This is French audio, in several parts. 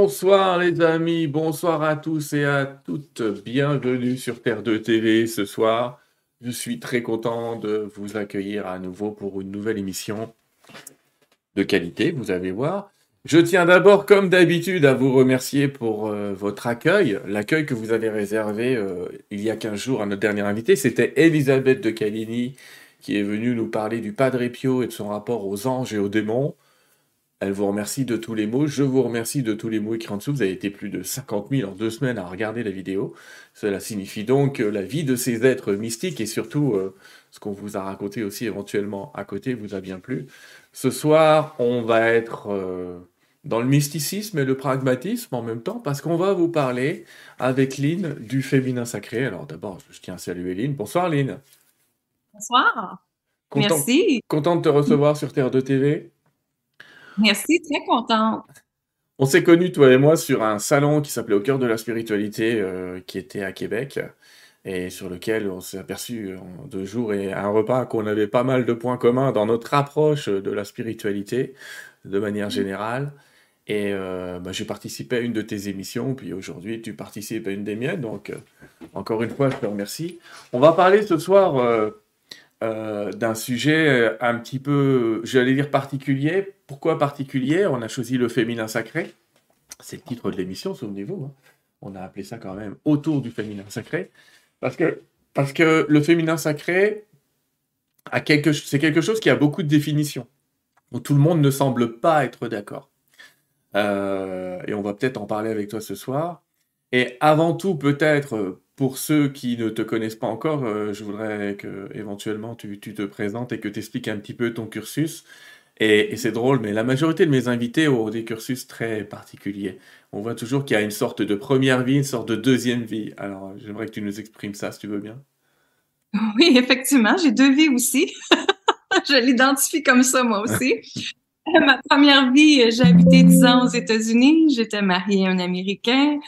Bonsoir les amis, bonsoir à tous et à toutes. Bienvenue sur Terre 2 TV ce soir. Je suis très content de vous accueillir à nouveau pour une nouvelle émission de qualité, vous allez voir. Je tiens d'abord, comme d'habitude, à vous remercier pour euh, votre accueil, l'accueil que vous avez réservé euh, il y a 15 jours à notre dernière invitée. C'était Elisabeth de Caligny qui est venue nous parler du Padre Pio et de son rapport aux anges et aux démons. Elle vous remercie de tous les mots. Je vous remercie de tous les mots écrits en dessous. Vous avez été plus de 50 000 en deux semaines à regarder la vidéo. Cela signifie donc que la vie de ces êtres mystiques et surtout euh, ce qu'on vous a raconté aussi éventuellement à côté vous a bien plu. Ce soir, on va être euh, dans le mysticisme et le pragmatisme en même temps parce qu'on va vous parler avec Lynn du féminin sacré. Alors d'abord, je tiens à saluer Lynn. Bonsoir Lynn. Bonsoir. Merci. Content de te recevoir sur Terre de TV. Merci, très contente. On s'est connus, toi et moi, sur un salon qui s'appelait Au cœur de la spiritualité, euh, qui était à Québec, et sur lequel on s'est aperçu en deux jours et un repas qu'on avait pas mal de points communs dans notre approche de la spiritualité, de manière générale. Et euh, bah, j'ai participé à une de tes émissions, puis aujourd'hui tu participes à une des miennes, donc euh, encore une fois je te remercie. On va parler ce soir euh, d'un sujet euh, un petit peu, j'allais dire particulier. Pourquoi particulier On a choisi le féminin sacré. C'est le titre de l'émission, souvenez-vous. Hein. On a appelé ça quand même autour du féminin sacré. Parce que, parce que le féminin sacré, a quelque, c'est quelque chose qui a beaucoup de définitions. Où tout le monde ne semble pas être d'accord. Euh, et on va peut-être en parler avec toi ce soir. Et avant tout, peut-être, pour ceux qui ne te connaissent pas encore, euh, je voudrais que éventuellement tu, te présentes et que tu expliques un petit peu ton cursus. Et, c'est drôle, mais la majorité de mes invités ont des cursus très particuliers. On voit toujours qu'il y a une sorte de première vie, une sorte de deuxième vie. Alors, j'aimerais que tu nous exprimes ça, si tu veux bien. Oui, effectivement, j'ai deux vies aussi. je l'identifie comme ça, moi aussi. Ma première vie, j'ai habité 10 ans aux États-Unis. J'étais mariée à un Américain.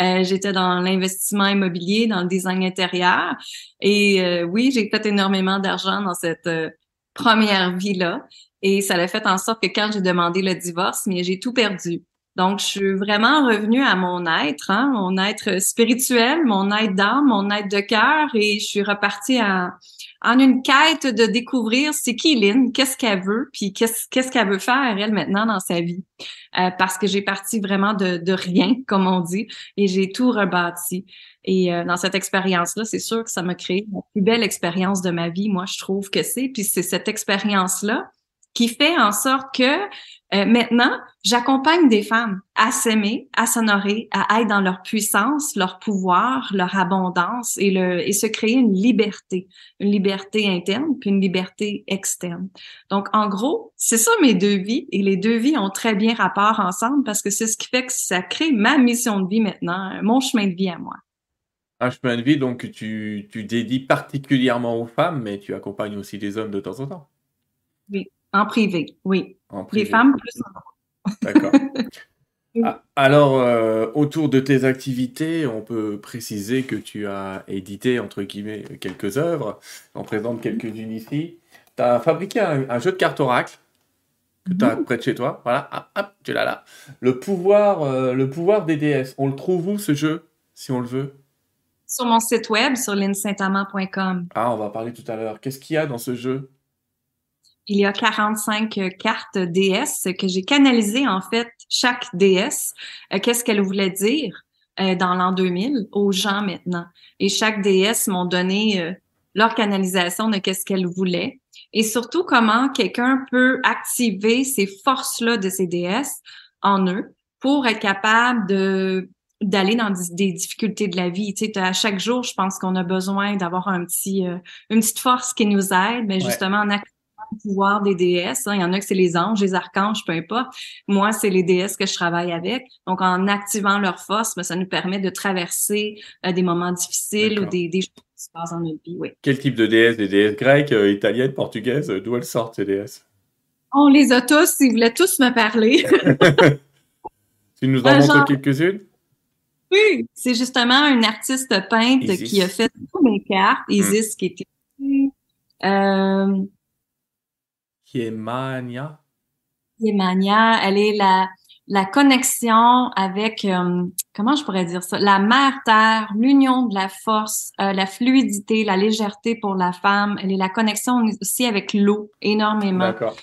Euh, j'étais dans l'investissement immobilier, dans le design intérieur. Et euh, oui, j'ai fait énormément d'argent dans cette euh, première vie-là. Et ça l'a fait en sorte que quand j'ai demandé le divorce, mais j'ai tout perdu. Donc, je suis vraiment revenue à mon être, hein, mon être spirituel, mon être d'âme, mon être de cœur, et je suis repartie à, en une quête de découvrir c'est qui Lynn, qu'est-ce qu'elle veut, puis qu'est-ce qu'elle veut faire elle maintenant dans sa vie. Euh, parce que j'ai parti vraiment de, de rien, comme on dit, et j'ai tout rebâti. Et euh, dans cette expérience-là, c'est sûr que ça m'a créé la plus belle expérience de ma vie. Moi, je trouve que c'est. Puis c'est cette expérience-là qui fait en sorte que euh, maintenant, j'accompagne des femmes à s'aimer, à s'honorer, à être dans leur puissance, leur pouvoir, leur abondance et, le, et se créer une liberté, une liberté interne puis une liberté externe. Donc, en gros, c'est ça mes deux vies et les deux vies ont très bien rapport ensemble parce que c'est ce qui fait que ça crée ma mission de vie maintenant, mon chemin de vie à moi. Un chemin de vie donc que tu, tu dédies particulièrement aux femmes, mais tu accompagnes aussi des hommes de temps en temps. Oui. En privé, oui. En privé. Les femmes plus D'accord. Ah, alors, euh, autour de tes activités, on peut préciser que tu as édité, entre guillemets, quelques œuvres. On présente quelques-unes ici. Tu as fabriqué un, jeu de cartes oracle que tu as près de chez toi. Voilà, hop, hop tu l'as là. Le pouvoir, euh, le pouvoir des déesses. On le trouve où, ce jeu, si on le veut? Sur mon site web, sur linsaintamant.com. Ah, on va parler tout à l'heure. Qu'est-ce qu'il y a dans ce jeu? Il y a 45 euh, cartes déesses que j'ai canalisées en fait chaque déesse, euh, qu'est-ce qu'elle voulait dire euh, dans l'an 2000 aux gens maintenant? Et chaque déesse m'ont donné leur canalisation de qu'est-ce qu'elle voulait et surtout comment quelqu'un peut activer ces forces-là de ces déesses en eux pour être capable de d'aller dans des difficultés de la vie. Tu sais, à chaque jour, je pense qu'on a besoin d'avoir un petit, une petite force qui nous aide, mais justement en pouvoir des déesses. Hein. Il y en a que c'est les anges, les archanges, peu importe. Moi, c'est les déesses que je travaille avec. Donc, en activant leur force, ben, ça nous permet de traverser euh, des moments difficiles ou des, des, choses qui se passent dans notre vie. Oui. Quel type de déesses Des déesses grecques, euh, italiennes, portugaises D'où elles sortent, ces déesses? On les a tous. Ils voulaient tous me parler. tu nous en montres quelques-unes? Oui, c'est justement un artiste peintre qui a fait toutes mes cartes. Hmm. Isis, qui était euh, Yemania. Yemania, elle est la, la connexion avec, euh, comment je pourrais dire ça, la mère terre, l'union de la force, euh, la fluidité, la légèreté pour la femme. Elle est la connexion aussi avec l'eau énormément. D'accord.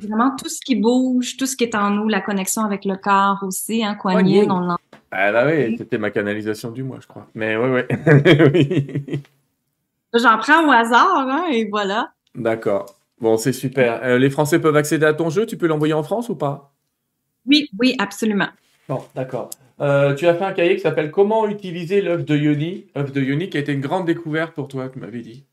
Vraiment tout ce qui bouge, tout ce qui est en nous, la connexion avec le corps aussi, hein, Kuan Yin, on l'entend. Ah bah oui, c'était ma canalisation du mois, je crois. Mais oui, oui. oui. J'en prends au hasard, hein, et voilà. D'accord. Bon, c'est super. Euh, les Français peuvent accéder à ton jeu? Tu peux l'envoyer en France ou pas? Oui, oui, absolument. Bon, d'accord. Euh, tu as fait un cahier qui s'appelle Comment utiliser l'œuf de Yoni. œuf de Yoni qui a été une grande découverte pour toi, tu m'avais dit.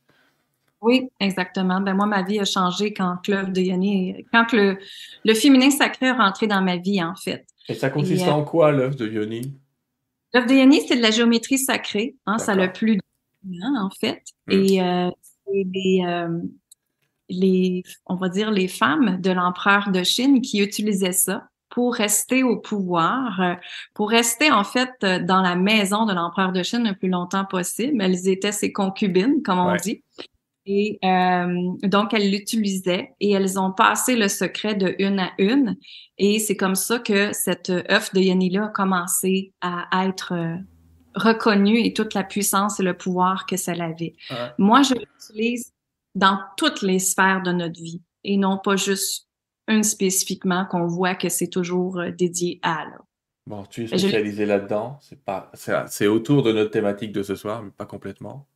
Oui, exactement. Ben moi, ma vie a changé quand l'œuf de Yoni, quand le, le féminin sacré est rentré dans ma vie, en fait. Et ça consiste en quoi, l'œuf de Yoni? L'œuf de Yoni, c'est de la géométrie sacrée. Hein, ça le plus en fait. Hmm. Et euh, c'est des, euh, les, on va dire, les femmes de l'empereur de Chine qui utilisaient ça pour rester au pouvoir, euh, pour rester en fait dans la maison de l'empereur de Chine le plus longtemps possible. Elles étaient ses concubines, comme on dit. Et euh, donc, elles l'utilisaient et elles ont passé le secret de une à une. Et c'est comme ça que cette œuf de Yanila a commencé à être euh, reconnue et toute la puissance et le pouvoir que ça avait. Moi, je l'utilise dans toutes les sphères de notre vie et non pas juste une spécifiquement qu'on voit que c'est toujours euh, dédié à. Là. Bon, tu es spécialisé là-dedans. C'est pas, c'est autour de notre thématique de ce soir, mais pas complètement.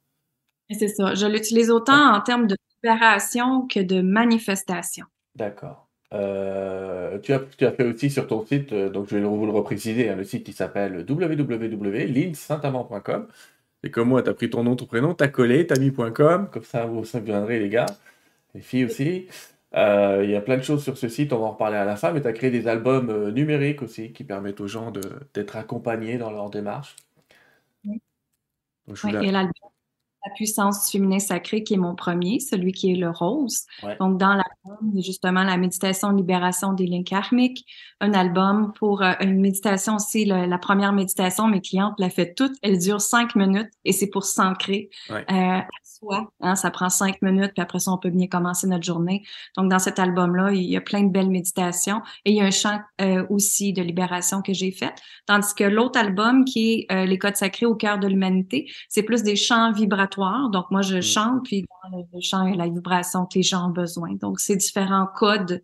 C'est ça. Je l'utilise autant en termes de libération que de manifestation. D'accord. Euh, tu, as, tu as fait aussi sur ton site, euh, donc je vais vous le repréciser, hein, le site qui s'appelle www.linsaintamant.com. Et comme moi, tu as pris ton nom, ton prénom, tu as collé, tu as mis.com, comme ça vous viendrez les gars, les filles aussi. Euh, il y a plein de choses sur ce site, on va en reparler à la fin, mais tu as créé des albums numériques aussi qui permettent aux gens d'être accompagnés dans leur démarche. Oui. et l'album la puissance féminin sacré qui est mon premier, celui qui est le rose. Donc, dans l'album, justement la méditation libération des liens karmiques, un album pour euh, une méditation aussi, la première méditation, mes clientes la fait toute, elle dure cinq minutes et c'est pour s'ancrer ouais. euh, Hein, ça prend cinq minutes, puis après ça, on peut bien commencer notre journée. Donc, dans cet album-là, il y a plein de belles méditations et il y a un chant euh, aussi de libération que j'ai fait. Tandis que l'autre album, qui est Les codes sacrés au cœur de l'humanité, c'est plus des chants vibratoires. Donc, moi, je mm. chante, puis dans le chant, il y a la vibration que les gens ont besoin. Donc, c'est différents codes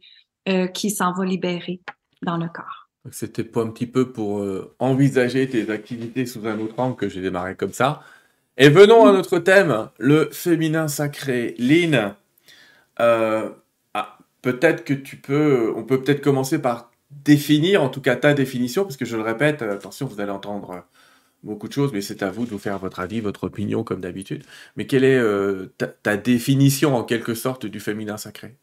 euh, qui s'en vont libérer dans le corps. C'était pas un petit peu pour envisager tes activités sous un autre angle que j'ai démarré comme ça. Et venons à notre thème, le féminin sacré. Lynn, euh, ah, peut-être que tu peux, on peut peut-être commencer par définir, en tout cas ta définition, parce que je le répète, euh, attention, vous allez entendre beaucoup de choses, mais c'est à vous de vous faire votre avis, votre opinion, comme d'habitude. Mais quelle est euh, ta, définition, en quelque sorte, du féminin sacré?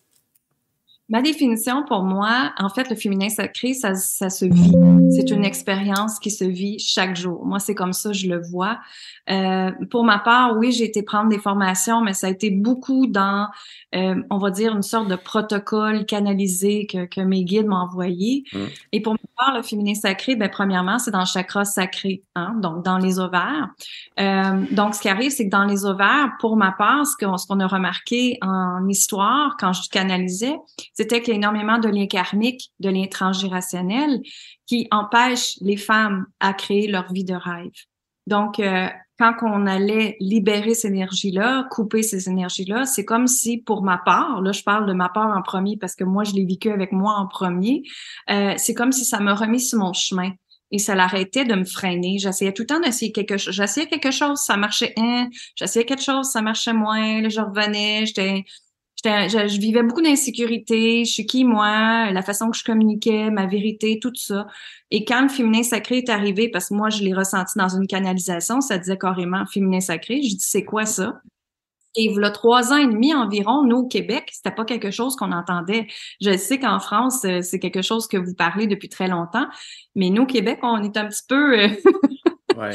Ma définition pour moi, en fait, le féminin sacré, ça, ça se vit. C'est une expérience qui se vit chaque jour. Moi, c'est comme ça, je le vois. Euh, pour ma part, oui, j'ai été prendre des formations, mais ça a été beaucoup dans, euh, on va dire, une sorte de protocole canalisé que, que mes guides m'ont envoyé. Mmh. Et pour ma part, le féminin sacré, ben, premièrement, c'est dans le chakra sacré, hein, donc dans les ovaires. Euh, donc, ce qui arrive, c'est que dans les ovaires, pour ma part, ce qu'on ce qu'on a remarqué en histoire, quand je canalisais, c'était qu'il y a énormément de liens karmiques, de liens transgénérationnels qui empêchent les femmes à créer leur vie de rêve. Donc, euh, quand on allait libérer ces énergies-là, couper ces énergies-là, c'est comme si, pour ma part, là, je parle de ma part en premier parce que moi, je l'ai vécu avec moi en premier, euh, c'est comme si ça me remis sur mon chemin et ça l'arrêtait de me freiner. J'essayais tout le temps d'essayer quelque chose. J'essayais quelque chose, ça marchait un. J'essayais quelque chose, ça marchait moins. Là, je revenais, j'étais je, vivais beaucoup d'insécurité. Je suis qui, moi? La façon que je communiquais, ma vérité, tout ça. Et quand le féminin sacré est arrivé, parce que moi, je l'ai ressenti dans une canalisation, ça disait carrément féminin sacré. Je dis, c'est quoi ça? Et a trois ans et demi environ, nous, au Québec, c'était pas quelque chose qu'on entendait. Je sais qu'en France, euh, c'est quelque chose que vous parlez depuis très longtemps, mais nous, au Québec, on est un petit peu ouais.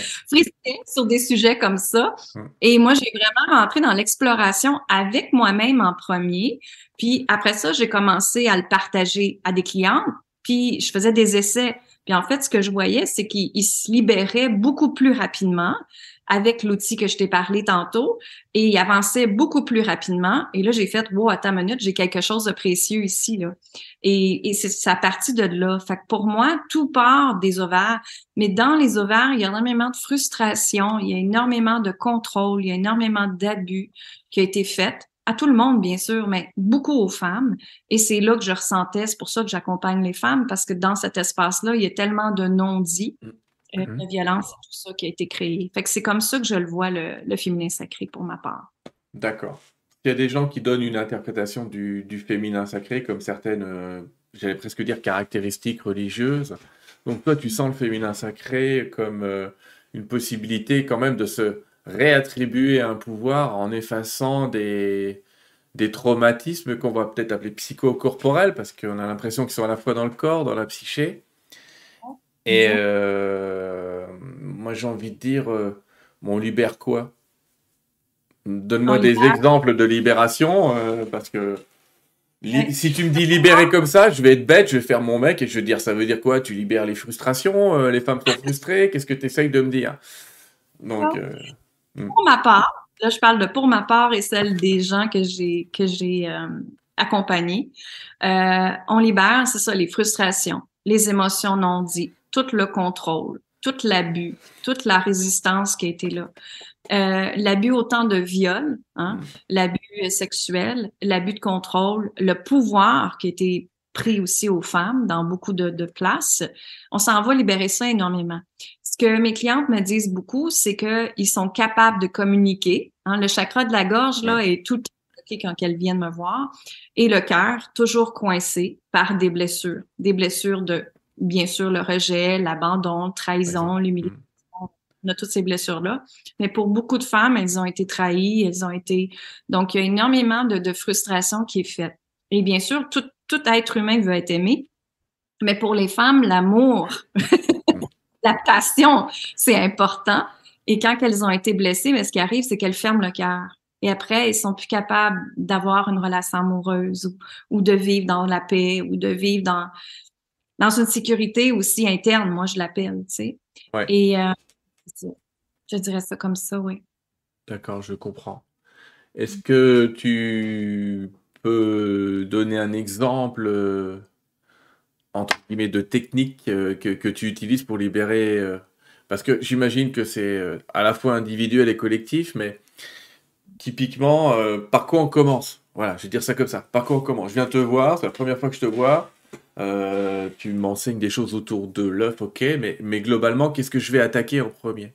sur des sujets comme ça. Hum. Et moi, j'ai vraiment rentré dans l'exploration avec moi-même en premier. Puis après ça, j'ai commencé à le partager à des clients. Puis je faisais des essais. Puis en fait, ce que je voyais, c'est qu'ils se libéraient beaucoup plus rapidement. Avec l'outil que je t'ai parlé tantôt et il avançait beaucoup plus rapidement. Et là, j'ai fait, wow, attends une minute, j'ai quelque chose de précieux ici, là. Et, et c'est ça partie de là. Fait que pour moi, tout part des ovaires. Mais dans les ovaires, il y a énormément de frustration, il y a énormément de contrôle, il y a énormément d'abus qui a été fait à tout le monde, bien sûr, mais beaucoup aux femmes. Et c'est là que je ressentais, c'est pour ça que j'accompagne les femmes, parce que dans cet espace-là, il y a tellement de non-dits, euh, de mm-hmm. violence tout ça qui a été créé. Fait que c'est comme ça que je le vois, le, féminin sacré, pour ma part. D'accord. Il y a des gens qui donnent une interprétation du, féminin sacré comme certaines, euh, j'allais presque dire, caractéristiques religieuses. Donc toi, tu sens le féminin sacré comme euh, une possibilité quand même de se réattribuer un pouvoir en effaçant des, des traumatismes qu'on va peut-être appeler psychocorporels, parce qu'on a l'impression qu'ils sont à la fois dans le corps, dans la psyché. Et euh, moi, j'ai envie de dire, euh, on libère quoi? Donne-moi des exemples de libération, euh, parce que si tu me dis libérer comme ça, je vais être bête, je vais faire mon mec et je vais dire, ça veut dire quoi? Tu libères les frustrations, les femmes sont frustrées, qu'est-ce que tu essayes de me dire? Donc... Mm. Pour ma part, là, je parle de pour ma part et celle des gens que j'ai que j'ai accompagnés. On libère, c'est ça, les frustrations, les émotions non dites, tout le contrôle, tout l'abus, toute la résistance qui a été là. Euh, l'abus autant de viol, hein, mm. l'abus sexuel, l'abus de contrôle, le pouvoir qui a été pris aussi aux femmes dans beaucoup de, de places. On s'en va libérer ça énormément ce que mes clientes me disent beaucoup, c'est qu'ils sont capables de communiquer. Hein. le chakra de la gorge, là, est tout quand elles viennent me voir. Et le cœur, toujours coincé par des blessures. Des blessures de, bien sûr, le rejet, l'abandon, trahison, l'humiliation. On a toutes ces blessures-là. Mais pour beaucoup de femmes, elles ont été trahies, elles ont été... Donc, il y a énormément de, de frustration qui est faite. Et bien sûr, tout, tout être humain veut être aimé. Mais pour les femmes, l'amour la passion, c'est important. Et quand elles ont été blessées, mais ce qui arrive, c'est qu'elles ferment le cœur. Et après, elles sont plus capables d'avoir une relation amoureuse ou, de vivre dans la paix ou de vivre dans, dans une sécurité aussi interne, moi je l'appelle, tu sais. Et euh, je dirais ça comme ça, oui. D'accord, je comprends. Est-ce que tu peux donner un exemple euh, entre guillemets, de techniques euh, que, que, tu utilises pour libérer euh, Parce que j'imagine que c'est à la fois individuel et collectif, mais typiquement, par quoi on commence? Voilà, je vais dire ça comme ça. Par quoi on commence? Je viens te voir, c'est la première fois que je te vois. Tu m'enseignes des choses autour de l'œuf, ok, mais, mais globalement, qu'est-ce que je vais attaquer en premier?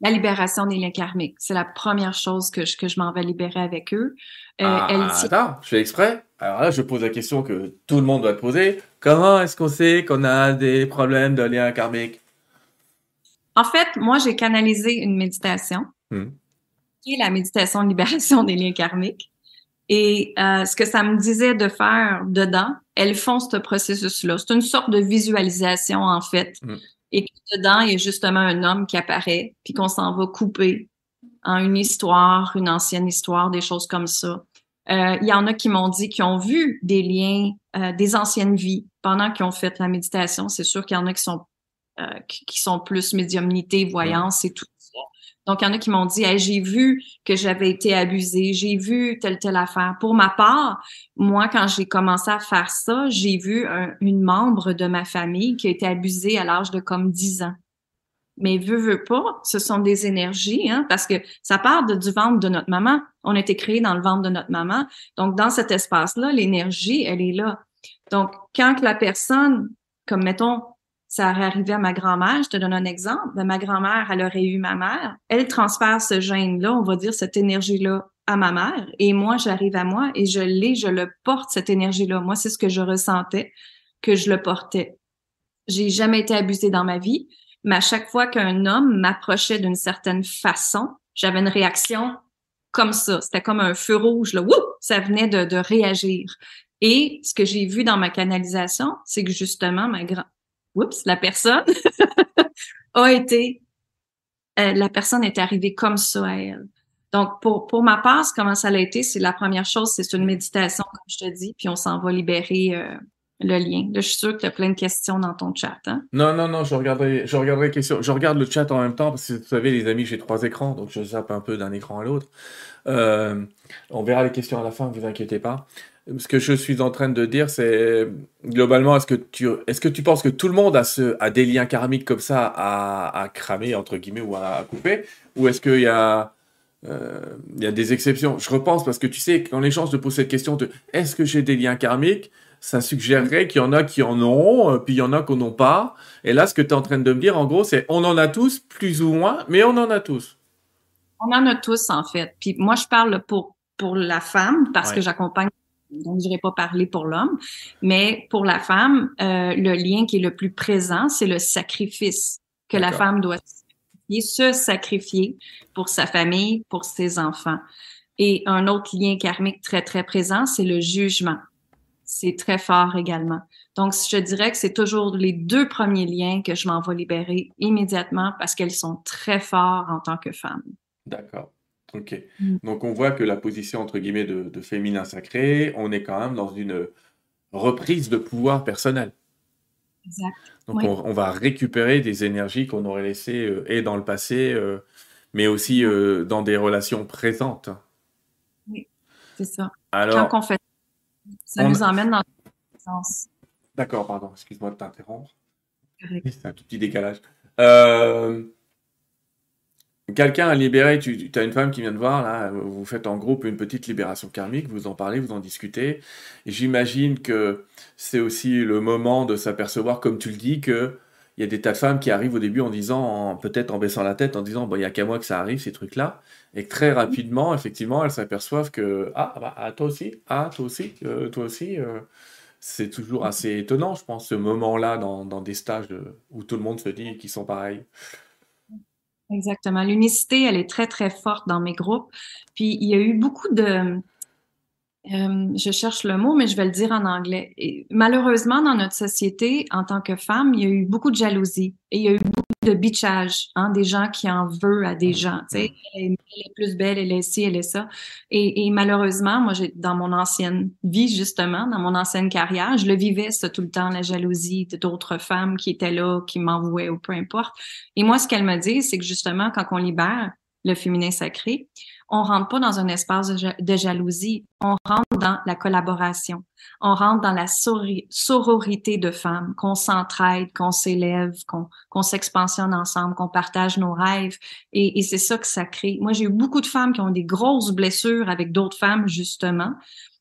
La libération des liens karmiques. C'est la première chose que je, que je m'en vais libérer avec eux. Euh, ah, attends, je fais exprès? Alors là, je pose la question que tout le monde doit te poser. Comment est-ce qu'on sait qu'on a des problèmes de liens karmiques? En fait, moi, j'ai canalisé une méditation, hmm. qui est la méditation de libération des liens karmiques. Et euh, ce que ça me disait de faire dedans, elles font ce processus-là. C'est une sorte de visualisation, en fait. Hmm et que dedans, il y a justement un homme qui apparaît, puis qu'on s'en va couper en une histoire, une ancienne histoire, des choses comme ça. Euh, il y en a qui m'ont dit qu'ils ont vu des liens, euh, des anciennes vies pendant qu'ils ont fait la méditation. C'est sûr qu'il y en a qui sont euh, qui sont plus médiumnité, voyance et tout donc, il y en a qui m'ont dit, j'ai vu que j'avais été abusée, j'ai vu telle, telle affaire. Pour ma part, moi, quand j'ai commencé à faire ça, j'ai vu une membre de ma famille qui a été abusée à l'âge de comme 10 ans. Mais veut, veut pas, ce sont des énergies, hein, parce que ça part du ventre de notre maman. On a été créé dans le ventre de notre maman. Donc, dans cet espace-là, l'énergie, elle est là. Donc, quand la personne, comme mettons, ça aurait arrivé à ma grand-mère. Je te donne un exemple. Ben, ma grand-mère, elle aurait eu ma mère. Elle transfère ce gène-là, on va dire cette énergie-là à ma mère. Et moi, j'arrive à moi et je l'ai, je le porte, cette énergie-là. Moi, c'est ce que je ressentais, que je le portais. J'ai jamais été abusée dans ma vie, mais à chaque fois qu'un homme m'approchait d'une certaine façon, j'avais une réaction comme ça. C'était comme un feu rouge, là. Wouh! Ça venait de, réagir. Et ce que j'ai vu dans ma canalisation, c'est que justement, ma, grand oups, la personne a été, euh, la personne est arrivée comme ça à elle. Donc, pour, pour ma part, comment ça a été, c'est la première chose, c'est une méditation, comme je te dis, puis on s'en va libérer euh, le lien. Là, je suis sûre que tu as plein de questions dans ton chat. Hein? Non, non, non, je regarderai, je regarderai les questions. Je regarde le chat en même temps parce que vous savez, les amis, j'ai trois écrans, donc je zappe un peu d'un écran à l'autre. Euh, on verra les questions à la fin, ne vous inquiétez pas. Ce que je suis en train de dire, c'est globalement, est-ce que tu, est-ce que tu penses que tout le monde a ce, a des liens karmiques comme ça à, à cramer entre guillemets ou à, couper, ou est-ce qu'il y a, euh, il y a des exceptions? Je repense parce que tu sais, quand les gens se posent cette question de est-ce que j'ai des liens karmiques, ça suggérerait qu'il y en a qui en ont, euh, puis il y en a qui n'en ont pas. Et là, ce que tu es en train de me dire, en gros, c'est on en a tous, plus ou moins, mais on en a tous. On en a tous, en fait. Puis moi, je parle pour, pour la femme, parce que j'accompagne, donc je vais pas parler pour l'homme, mais pour la femme, euh, le lien qui est le plus présent, c'est le sacrifice que la femme doit se sacrifier pour sa famille, pour ses enfants. Et un autre lien karmique très, très présent, c'est le jugement c'est très fort également. Donc, je dirais que c'est toujours les deux premiers liens que je m'en vais libérer immédiatement parce qu'elles sont très forts en tant que femme. D'accord. OK. Mm. Donc, on voit que la position, entre guillemets, de, féminin sacré, on est quand même dans une reprise de pouvoir personnel. Exact. Donc, on, va récupérer des énergies qu'on aurait laissées euh, et dans le passé, euh, mais aussi euh, dans des relations présentes. Oui, c'est ça. Alors, Quand on fait ça nous emmène dans le sens. D'accord, pardon, excuse-moi de t'interrompre. C'est un tout petit décalage. Euh, quelqu'un a libéré, tu, as une femme qui vient de voir, là, vous faites en groupe une petite libération karmique, vous en parlez, vous en discutez. J'imagine que c'est aussi le moment de s'apercevoir, comme tu le dis, que il y a des tas de femmes qui arrivent au début en disant, peut-être en baissant la tête, en disant, bon, il n'y a qu'à moi que ça arrive, ces trucs-là. Et très rapidement, effectivement, elles s'aperçoivent que, ah, bah, ah, toi aussi, ah, toi aussi, euh, toi aussi. Euh, c'est toujours assez étonnant, je pense, ce moment-là dans, dans, des stages où tout le monde se dit qu'ils sont pareils. Exactement. L'unicité, elle est très, très forte dans mes groupes. Puis, il y a eu beaucoup de, euh, je cherche le mot, mais je vais le dire en anglais. Et malheureusement, dans notre société, en tant que femme, il y a eu beaucoup de jalousie et il y a eu beaucoup de bitchage, hein, des gens qui en veulent à des gens. Tu sais, elle est plus belle, elle est ci, elle est ça. Et, et malheureusement, moi, j'ai dans mon ancienne vie justement, dans mon ancienne carrière, je le vivais ça tout le temps, la jalousie d'autres femmes qui étaient là, qui m'envoyaient ou peu importe. Et moi, ce qu'elle me dit, c'est que justement, quand on libère le féminin sacré, on rentre pas dans un espace de, jalousie, on rentre dans la collaboration, on rentre dans la sororité de femmes, qu'on s'entraide, qu'on s'élève, qu'on s'expansionne ensemble, qu'on partage nos rêves. Et, c'est ça que ça crée. Moi, j'ai eu beaucoup de femmes qui ont des grosses blessures avec d'autres femmes, justement,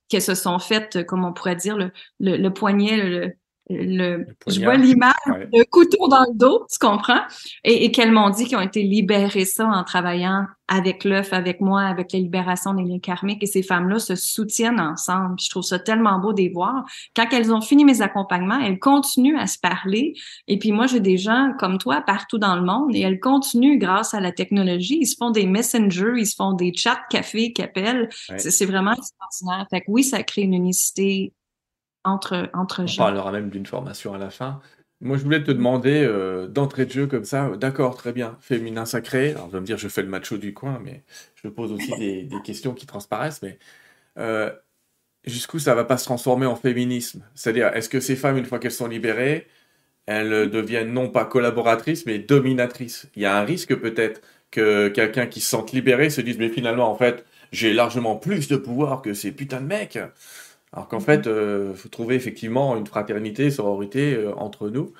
qui se sont faites, comme on pourrait dire, le, le, poignet, le, le, je vois l'image de couteau dans le dos, tu comprends? Et, et qu'elles m'ont dit qu'ils ont été libérées ça en travaillant avec l'œuf, avec moi, avec la libération des liens karmiques. Et ces femmes-là se soutiennent ensemble. je trouve ça tellement beau de les voir. Quand elles ont fini mes accompagnements, elles continuent à se parler. Et puis moi, j'ai des gens comme toi partout dans le monde et elles continuent grâce à la technologie. Ils se font des messengers, ils se font des chats café qui appellent. C'est vraiment extraordinaire. Fait que oui, ça crée une unicité entre, entre On parlera même d'une formation à la fin. Moi, je voulais te demander, euh, d'entrée de jeu comme ça, d'accord, très bien, féminin sacré. Alors, je vais me dire, je fais le macho du coin, mais je pose aussi des, questions qui transparaissent. Mais euh, jusqu'où ça va pas se transformer en féminisme? C'est-à-dire, est-ce que ces femmes, une fois qu'elles sont libérées, elles deviennent non pas collaboratrices, mais dominatrices? Il y a un risque peut-être que quelqu'un qui se sente libéré se dise, mais finalement, en fait, j'ai largement plus de pouvoir que ces putains de mecs. Alors qu'en fait, il euh, faut trouver effectivement une fraternité, sororité euh, entre nous.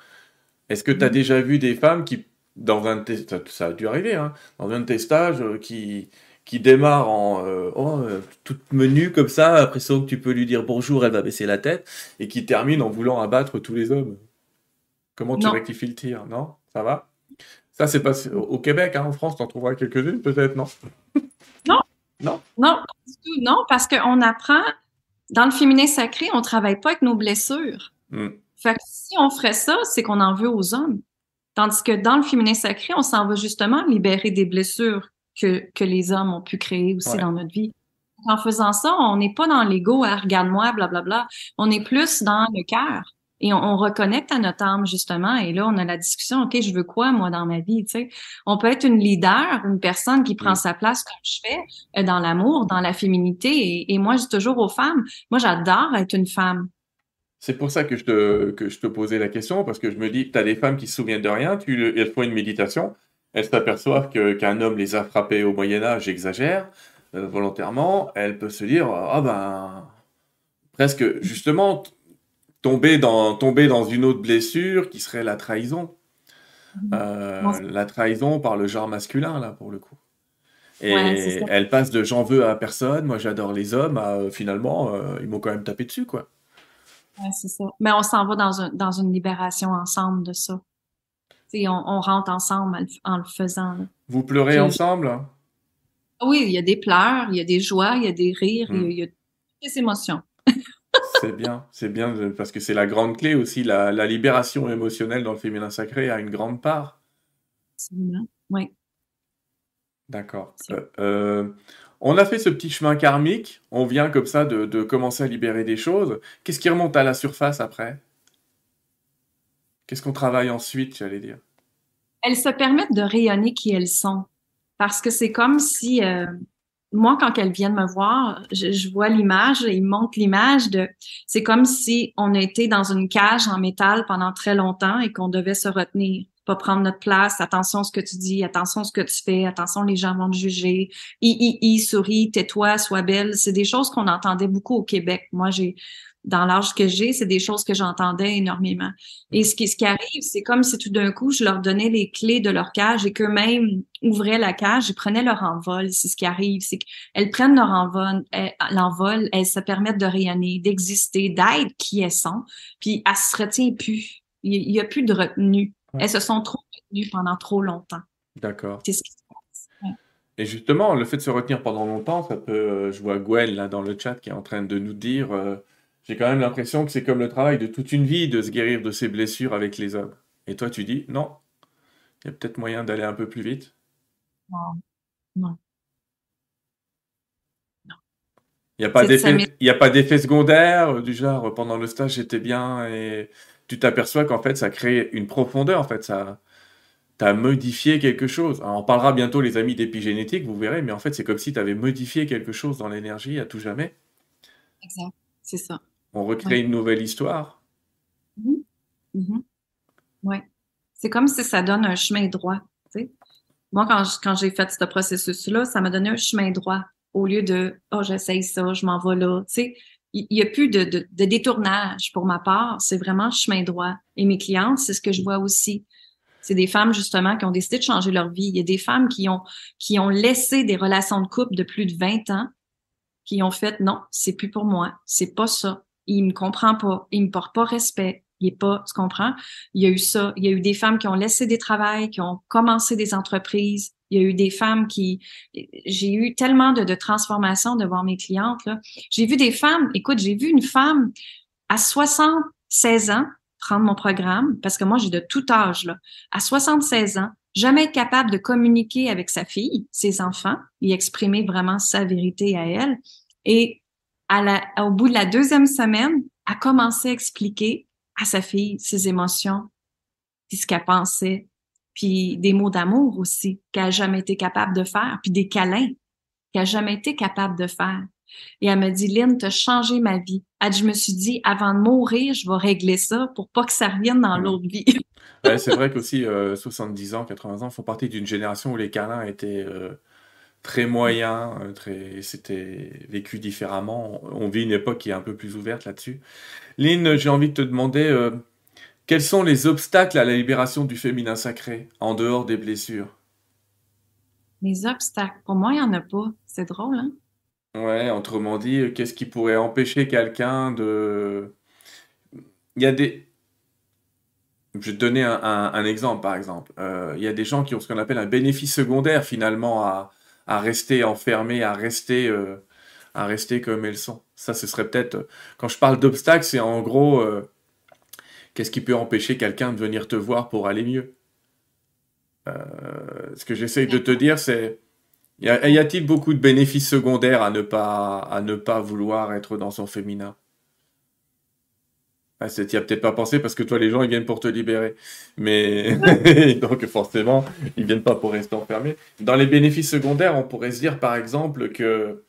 Est-ce que tu as déjà vu des femmes qui, dans un ça, ça a dû arriver, hein, dans un de tes stages, euh, qui, qui démarrent en oh, toute menue comme ça, après ça que tu peux lui dire bonjour, elle va baisser la tête, et qui termine en voulant abattre tous les hommes. Comment tu rectifies le tir Non? Ça va? Ça, c'est pas au Québec, hein, en France, tu en trouveras quelques-unes peut-être, non? Non. Non? Non, non, parce qu'on apprend dans le féminin sacré, on travaille pas avec nos blessures. Hmm. Fait que si on ferait ça, c'est qu'on en veut aux hommes. Tandis que dans le féminin sacré, on s'en va justement libérer des blessures que, que les hommes ont pu créer aussi dans notre vie. En faisant ça, on n'est pas dans l'ego, à regarde-moi, blablabla. On est plus dans le cœur. Et on, reconnecte à notre âme, justement. Et là, on a la discussion, OK, je veux quoi, moi, dans ma vie, tu sais? On peut être une leader, une personne qui prend sa place comme je fais, euh, dans l'amour, dans la féminité. Et, moi, je dis toujours aux femmes, moi, j'adore être une femme. C'est pour ça que je, te, que je te posais la question, parce que je me dis, tu as des femmes qui se souviennent de rien, tu, elles font une méditation, elles s'aperçoivent qu'un homme les a frappées au Moyen-Âge, j'exagère, euh, volontairement, elles peuvent se dire, ah ben, presque, justement, tomber dans, tomber dans une autre blessure qui serait la trahison. Mhm. Euh, la trahison par le genre masculin, là, pour le coup. Et elle passe de j'en veux à personne, moi j'adore les hommes, à euh, finalement, euh, ils m'ont quand même tapé dessus, quoi. Ouais, c'est ça. Mais on s'en va dans, un, dans une libération ensemble de ça. On, on, rentre ensemble en le faisant. Vous pleurez ensemble? Oui, il y a des pleurs, il y a des joies, il y a des rires, il, y a, des émotions. C'est bien, c'est bien parce que c'est la grande clé aussi, la, la, libération émotionnelle dans le féminin sacré a une grande part. Oui. D'accord. Euh, euh, on a fait ce petit chemin karmique, on vient comme ça de, de commencer à libérer des choses. Qu'est-ce qui remonte à la surface après? Qu'est-ce qu'on travaille ensuite, j'allais dire? Elles se permettent de rayonner qui elles sont. Parce que c'est comme si, euh, moi, quand elles viennent me voir, je, vois l'image, ils montrent l'image de, c'est comme si on était dans une cage en métal pendant très longtemps et qu'on devait se retenir pas prendre notre place, attention à ce que tu dis, attention à ce que tu fais, attention, les gens vont te juger, i, i, i, souris, tais-toi, sois belle. C'est des choses qu'on entendait beaucoup au Québec. Moi, j'ai, dans l'âge que j'ai, c'est des choses que j'entendais énormément. Et ce qui, ce qui arrive, c'est comme si tout d'un coup, je leur donnais les clés de leur cage et qu'eux-mêmes ouvraient la cage et prenaient leur envol. C'est ce qui arrive, c'est qu'elles prennent leur envol, l'envol, elles se permettent de rayonner, d'exister, d'être qui elles sont, puis elles se retiennent plus. Il n'y a plus de retenue. Elles se sont trop retenues pendant trop longtemps. D'accord. C'est ce qui se passe. Et justement, le fait de se retenir pendant longtemps, ça peut. Euh, je vois Gwen là dans le chat qui est en train de nous dire. Euh, j'ai quand même l'impression que c'est comme le travail de toute une vie de se guérir de ses blessures avec les hommes. Et toi, tu dis non. Il y a peut-être moyen d'aller un peu plus vite. Non. Non. Il n'y a pas d'effet, secondaire du genre pendant le stage j'étais bien et tu t'aperçois qu'en fait, ça crée une profondeur, en fait, ça as modifié quelque chose. on parlera bientôt, les amis d'épigénétique, vous verrez, mais en fait, c'est comme si tu avais modifié quelque chose dans l'énergie à tout jamais. Exact, c'est ça. On recrée une nouvelle histoire. Oui. Mm-hmm. Mm-hmm. Ouais. C'est comme si ça donne un chemin droit. Moi, quand, j'ai fait ce processus-là, ça m'a donné un chemin droit au lieu de Oh, j'essaye ça, je m'en vais là. Il n'y a plus de, de, de, détournage pour ma part. C'est vraiment chemin droit. Et mes clientes, c'est ce que je vois aussi. C'est des femmes, justement, qui ont décidé de changer leur vie. Il y a des femmes qui ont, qui ont laissé des relations de couple de plus de 20 ans, qui ont fait non, c'est plus pour moi. C'est pas ça. Il me comprend pas. Il me porte pas respect. Il est pas, tu comprends? Il y a eu ça. Il y a eu des femmes qui ont laissé des travails, qui ont commencé des entreprises, il y a eu des femmes qui... J'ai eu tellement de, de transformations devant mes clientes. J'ai vu des femmes... Écoute, j'ai vu une femme à 76 ans prendre mon programme, parce que moi, j'ai de tout âge. Là. À 76 ans, jamais être capable de communiquer avec sa fille, ses enfants, et exprimer vraiment sa vérité à elle. Et à la, au bout de la deuxième semaine, a commencé à expliquer à sa fille ses émotions, puis ce qu'elle pensait, puis des mots d'amour aussi qu'elle n'a jamais été capable de faire, puis des câlins qu'elle n'a jamais été capable de faire. Et elle me dit, Lynn, tu as changé ma vie. Elle, je me suis dit, avant de mourir, je vais régler ça pour pas que ça revienne dans l'autre vie. c'est vrai qu'aussi, 70 euh, ans, 80 ans font partie d'une génération où les câlins étaient euh, très moyens, euh, très... c'était vécu différemment. On vit une époque qui est un peu plus ouverte là-dessus. Lynn, j'ai envie de te demander, quels sont les obstacles à la libération du féminin sacré, en dehors des blessures? Les obstacles, pour moi, il n'y en a pas. C'est drôle, hein? Ouais, autrement dit, qu'est-ce qui pourrait empêcher quelqu'un de... Il y a des... Je vais te donner un, exemple, par exemple. Euh, il y a des gens qui ont ce qu'on appelle un bénéfice secondaire, finalement, à, rester enfermés, à rester, euh, à rester comme elles sont. Ça, ce serait peut-être... Quand je parle d'obstacles, c'est en gros... Euh, Qu'est-ce qui peut empêcher quelqu'un de venir te voir pour aller mieux? Euh, Ce que j'essaye de te dire, c'est y a-t-il beaucoup de bénéfices secondaires à ne pas, à ne pas vouloir être dans son féminin? Ah, Tu n'y as peut-être pas pensé parce que toi, les gens, ils viennent pour te libérer. Mais donc, forcément, ils viennent pas pour rester enfermés. Dans les bénéfices secondaires, on pourrait se dire, par exemple, que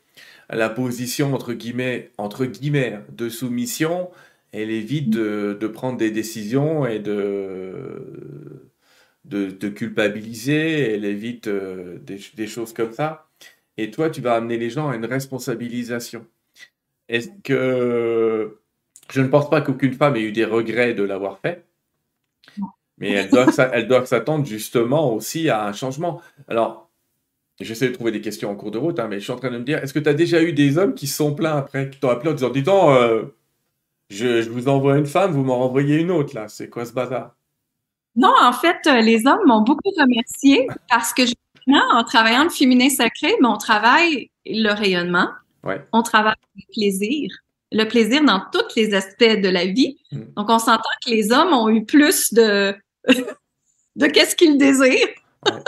la position, entre guillemets, entre guillemets de soumission elle évite de, de prendre des décisions et de, de, de culpabiliser, elle évite euh, des, des choses comme ça. Et toi, tu vas amener les gens à une responsabilisation. Est-ce que je ne pense pas qu'aucune femme ait eu des regrets de l'avoir fait, mais elles doivent, s'a- elles doivent s'attendre justement aussi à un changement. Alors, j'essaie de trouver des questions en cours de route, hein, mais je suis en train de me dire, est-ce que tu as déjà eu des hommes qui sont plaints après, qui t'ont appelé en disant, dis donc, euh, je, je vous envoie une femme, vous m'en renvoyez une autre, là, c'est quoi ce bazar? Non, en fait, euh, les hommes m'ont beaucoup remercié parce que justement, en travaillant le féminin sacré, mais on travaille le rayonnement, Ouais. on travaille le plaisir, le plaisir dans tous les aspects de la vie. Mm. Donc, on s'entend que les hommes ont eu plus de, de qu'est-ce qu'ils désirent. Ouais.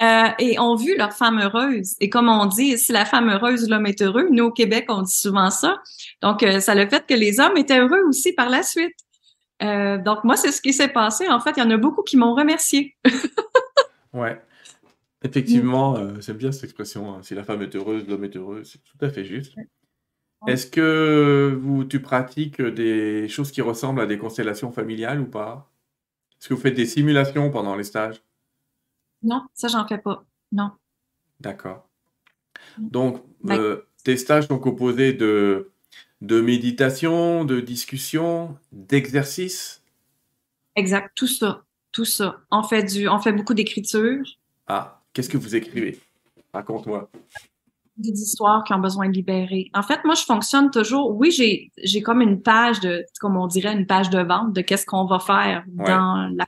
Euh, et ont vu leur femme heureuse. Et comme on dit, si la femme heureuse, l'homme est heureux. Nous, au Québec, on dit souvent ça. Donc, euh, ça le fait que les hommes étaient heureux aussi par la suite. Euh, donc, moi, c'est ce qui s'est passé. En fait, il y en a beaucoup qui m'ont remercié. Ouais. Effectivement, j'aime bien cette expression, hein, si la femme est heureuse, l'homme est heureux, c'est tout à fait juste. Est-ce que vous, tu pratiques des choses qui ressemblent à des constellations familiales ou pas? Est-ce que vous faites des simulations pendant les stages? Non, ça, j'en fais pas. Non. D'accord. Donc, Ouais. euh, tes stages sont composés de, de méditation, de discussion, d'exercices. Exact. Tout ça. Tout ça. On fait du, on fait beaucoup d'écriture, Ah, qu'est-ce que vous écrivez? Raconte-moi. Des histoires qui ont besoin de libérer. En fait, moi, je fonctionne toujours. Oui, j'ai, j'ai comme une page de, comme on dirait, une page de vente de qu'est-ce qu'on va faire Ouais. dans la.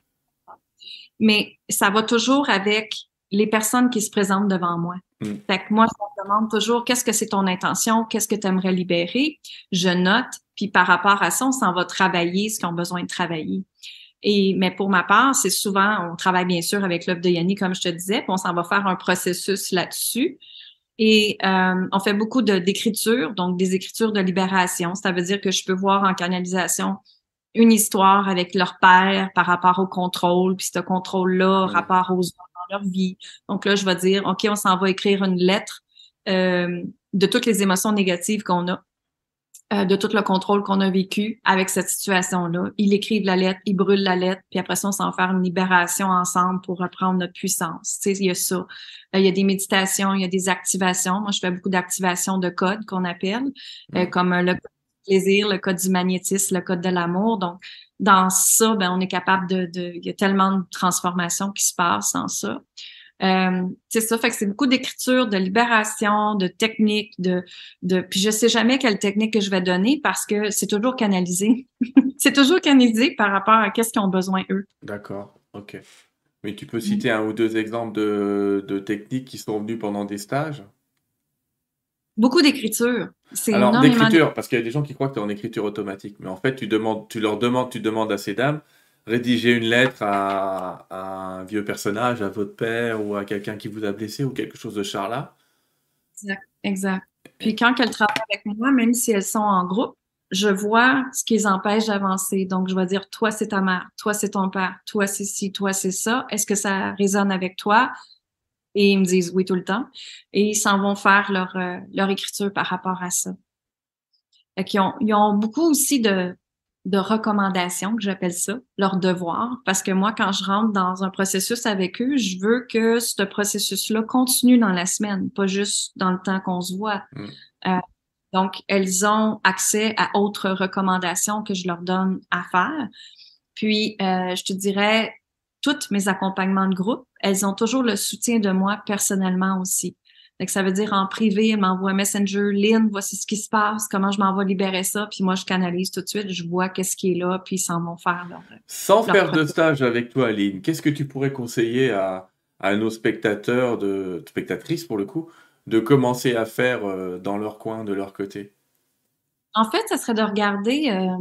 Mais ça va toujours avec les personnes qui se présentent devant moi. Mm. Fait que moi, je me demande toujours qu'est-ce que c'est ton intention, qu'est-ce que tu aimerais libérer? Je note, puis par rapport à ça, on s'en va travailler ce qu'ils ont besoin de travailler. Et mais pour ma part, c'est souvent, on travaille bien sûr avec l'œuvre de Yanni, comme je te disais, puis on s'en va faire un processus là-dessus. Et euh, on fait beaucoup de d'écriture, donc des écritures de libération. Ça veut dire que je peux voir en canalisation une histoire avec leur père par rapport au contrôle, puis ce contrôle-là, Mm. rapport aux hommes dans leur vie. Donc là, je vais dire, OK, on s'en va écrire une lettre euh, de toutes les émotions négatives qu'on a, euh, de tout le contrôle qu'on a vécu avec cette situation-là. Ils écrivent la lettre, ils brûlent la lettre, puis après ça, on s'en faire une libération ensemble pour reprendre notre puissance. Tu sais, il y a ça. Euh, il y a des méditations, il y a des activations. Moi, je fais beaucoup d'activations de code qu'on appelle, euh, Mm. comme le code du plaisir, le code du magnétisme, le code de l'amour. Donc, dans ça, ben, on est capable de, de, il y a tellement de transformations qui se passent dans ça. Euh, c'est ça, fait que c'est beaucoup d'écriture, de libération, de technique, de, de, puis je sais jamais quelle technique que je vais donner parce que c'est toujours canalisé. c'est toujours canalisé par rapport à qu'est-ce qu'ils ont besoin eux. D'accord, ok. Mais tu peux citer un ou deux exemples de, de techniques qui sont venues pendant des stages? Beaucoup d'écriture. C'est Alors, d'écriture, parce qu'il y a des gens qui croient que tu es en écriture automatique, mais en fait, tu demandes, tu leur demandes, tu demandes à ces dames, rédiger une lettre à, un vieux personnage, à votre père ou à quelqu'un qui vous a blessé ou quelque chose de charla. Exact, exact. Puis quand elles travaillent avec moi, même si elles sont en groupe, je vois ce qui les empêche d'avancer. Donc, je vais dire, toi, c'est ta mère, toi, c'est ton père, toi, c'est ci, toi, c'est ça. Est-ce que ça résonne avec toi? Et ils me disent oui tout le temps. Et ils s'en vont faire leur, euh, leur écriture par rapport à ça. Fait qu'ils ont, ils ont beaucoup aussi de, de recommandations, que j'appelle ça, leurs devoirs. Parce que moi, quand je rentre dans un processus avec eux, je veux que ce processus-là continue dans la semaine, pas juste dans le temps qu'on se voit. Mm. Euh, donc, elles ont accès à autres recommandations que je leur donne à faire. Puis, euh, je te dirais, tous mes accompagnements de groupe, elles ont toujours le soutien de moi personnellement aussi. Donc, ça veut dire en privé, elles m'envoient un messenger, Lynn, voici ce qui se passe, comment je m'en vais libérer ça, puis moi, je canalise tout de suite, je vois qu'est-ce qui est là, puis ils s'en vont faire leur, Sans leur faire de stage avec toi, Aline, qu'est-ce que tu pourrais conseiller à, à nos spectateurs, de, spectatrices pour le coup, de commencer à faire euh, dans leur coin, de leur côté? En fait, ça serait de regarder euh,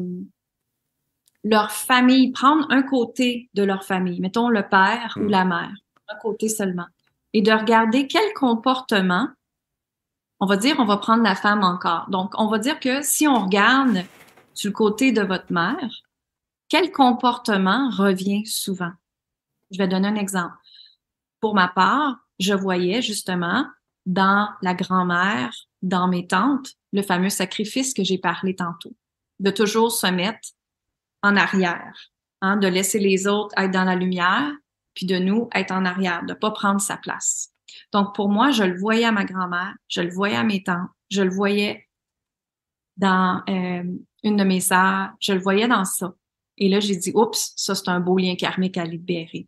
leur famille, prendre un côté de leur famille, mettons le père ou Mm. la mère, un côté seulement, et de regarder quel comportement, on va dire, on va prendre la femme encore. Donc, on va dire que si on regarde le côté de votre mère, quel comportement revient souvent? Je vais donner un exemple. Pour ma part, je voyais justement dans la grand-mère, dans mes tantes, le fameux sacrifice que j'ai parlé tantôt. de toujours se mettre en arrière, hein, de laisser les autres être dans la lumière, puis de nous être en arrière, de pas prendre sa place. Donc pour moi, je le voyais à ma grand-mère, je le voyais à mes tantes, je le voyais dans euh, une de mes sœurs, je le voyais dans ça. Et là, j'ai dit, oups, ça c'est un beau lien karmique à libérer.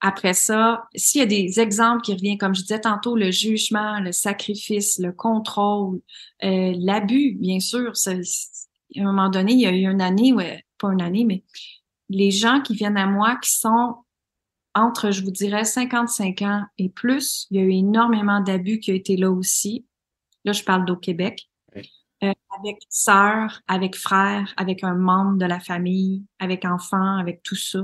Après ça, s'il y a des exemples qui reviennent, comme je disais tantôt, le jugement, le sacrifice, le contrôle, euh, l'abus, bien sûr. À un moment donné, il y a eu une année, ouais, pas une année, mais les gens qui viennent à moi qui sont entre, je vous dirais, 55 ans et plus, il y a eu énormément d'abus qui ont été là aussi. Là, je parle d'au Québec. Euh, avec sœur, avec frère, avec un membre de la famille, avec enfant, avec tout ça.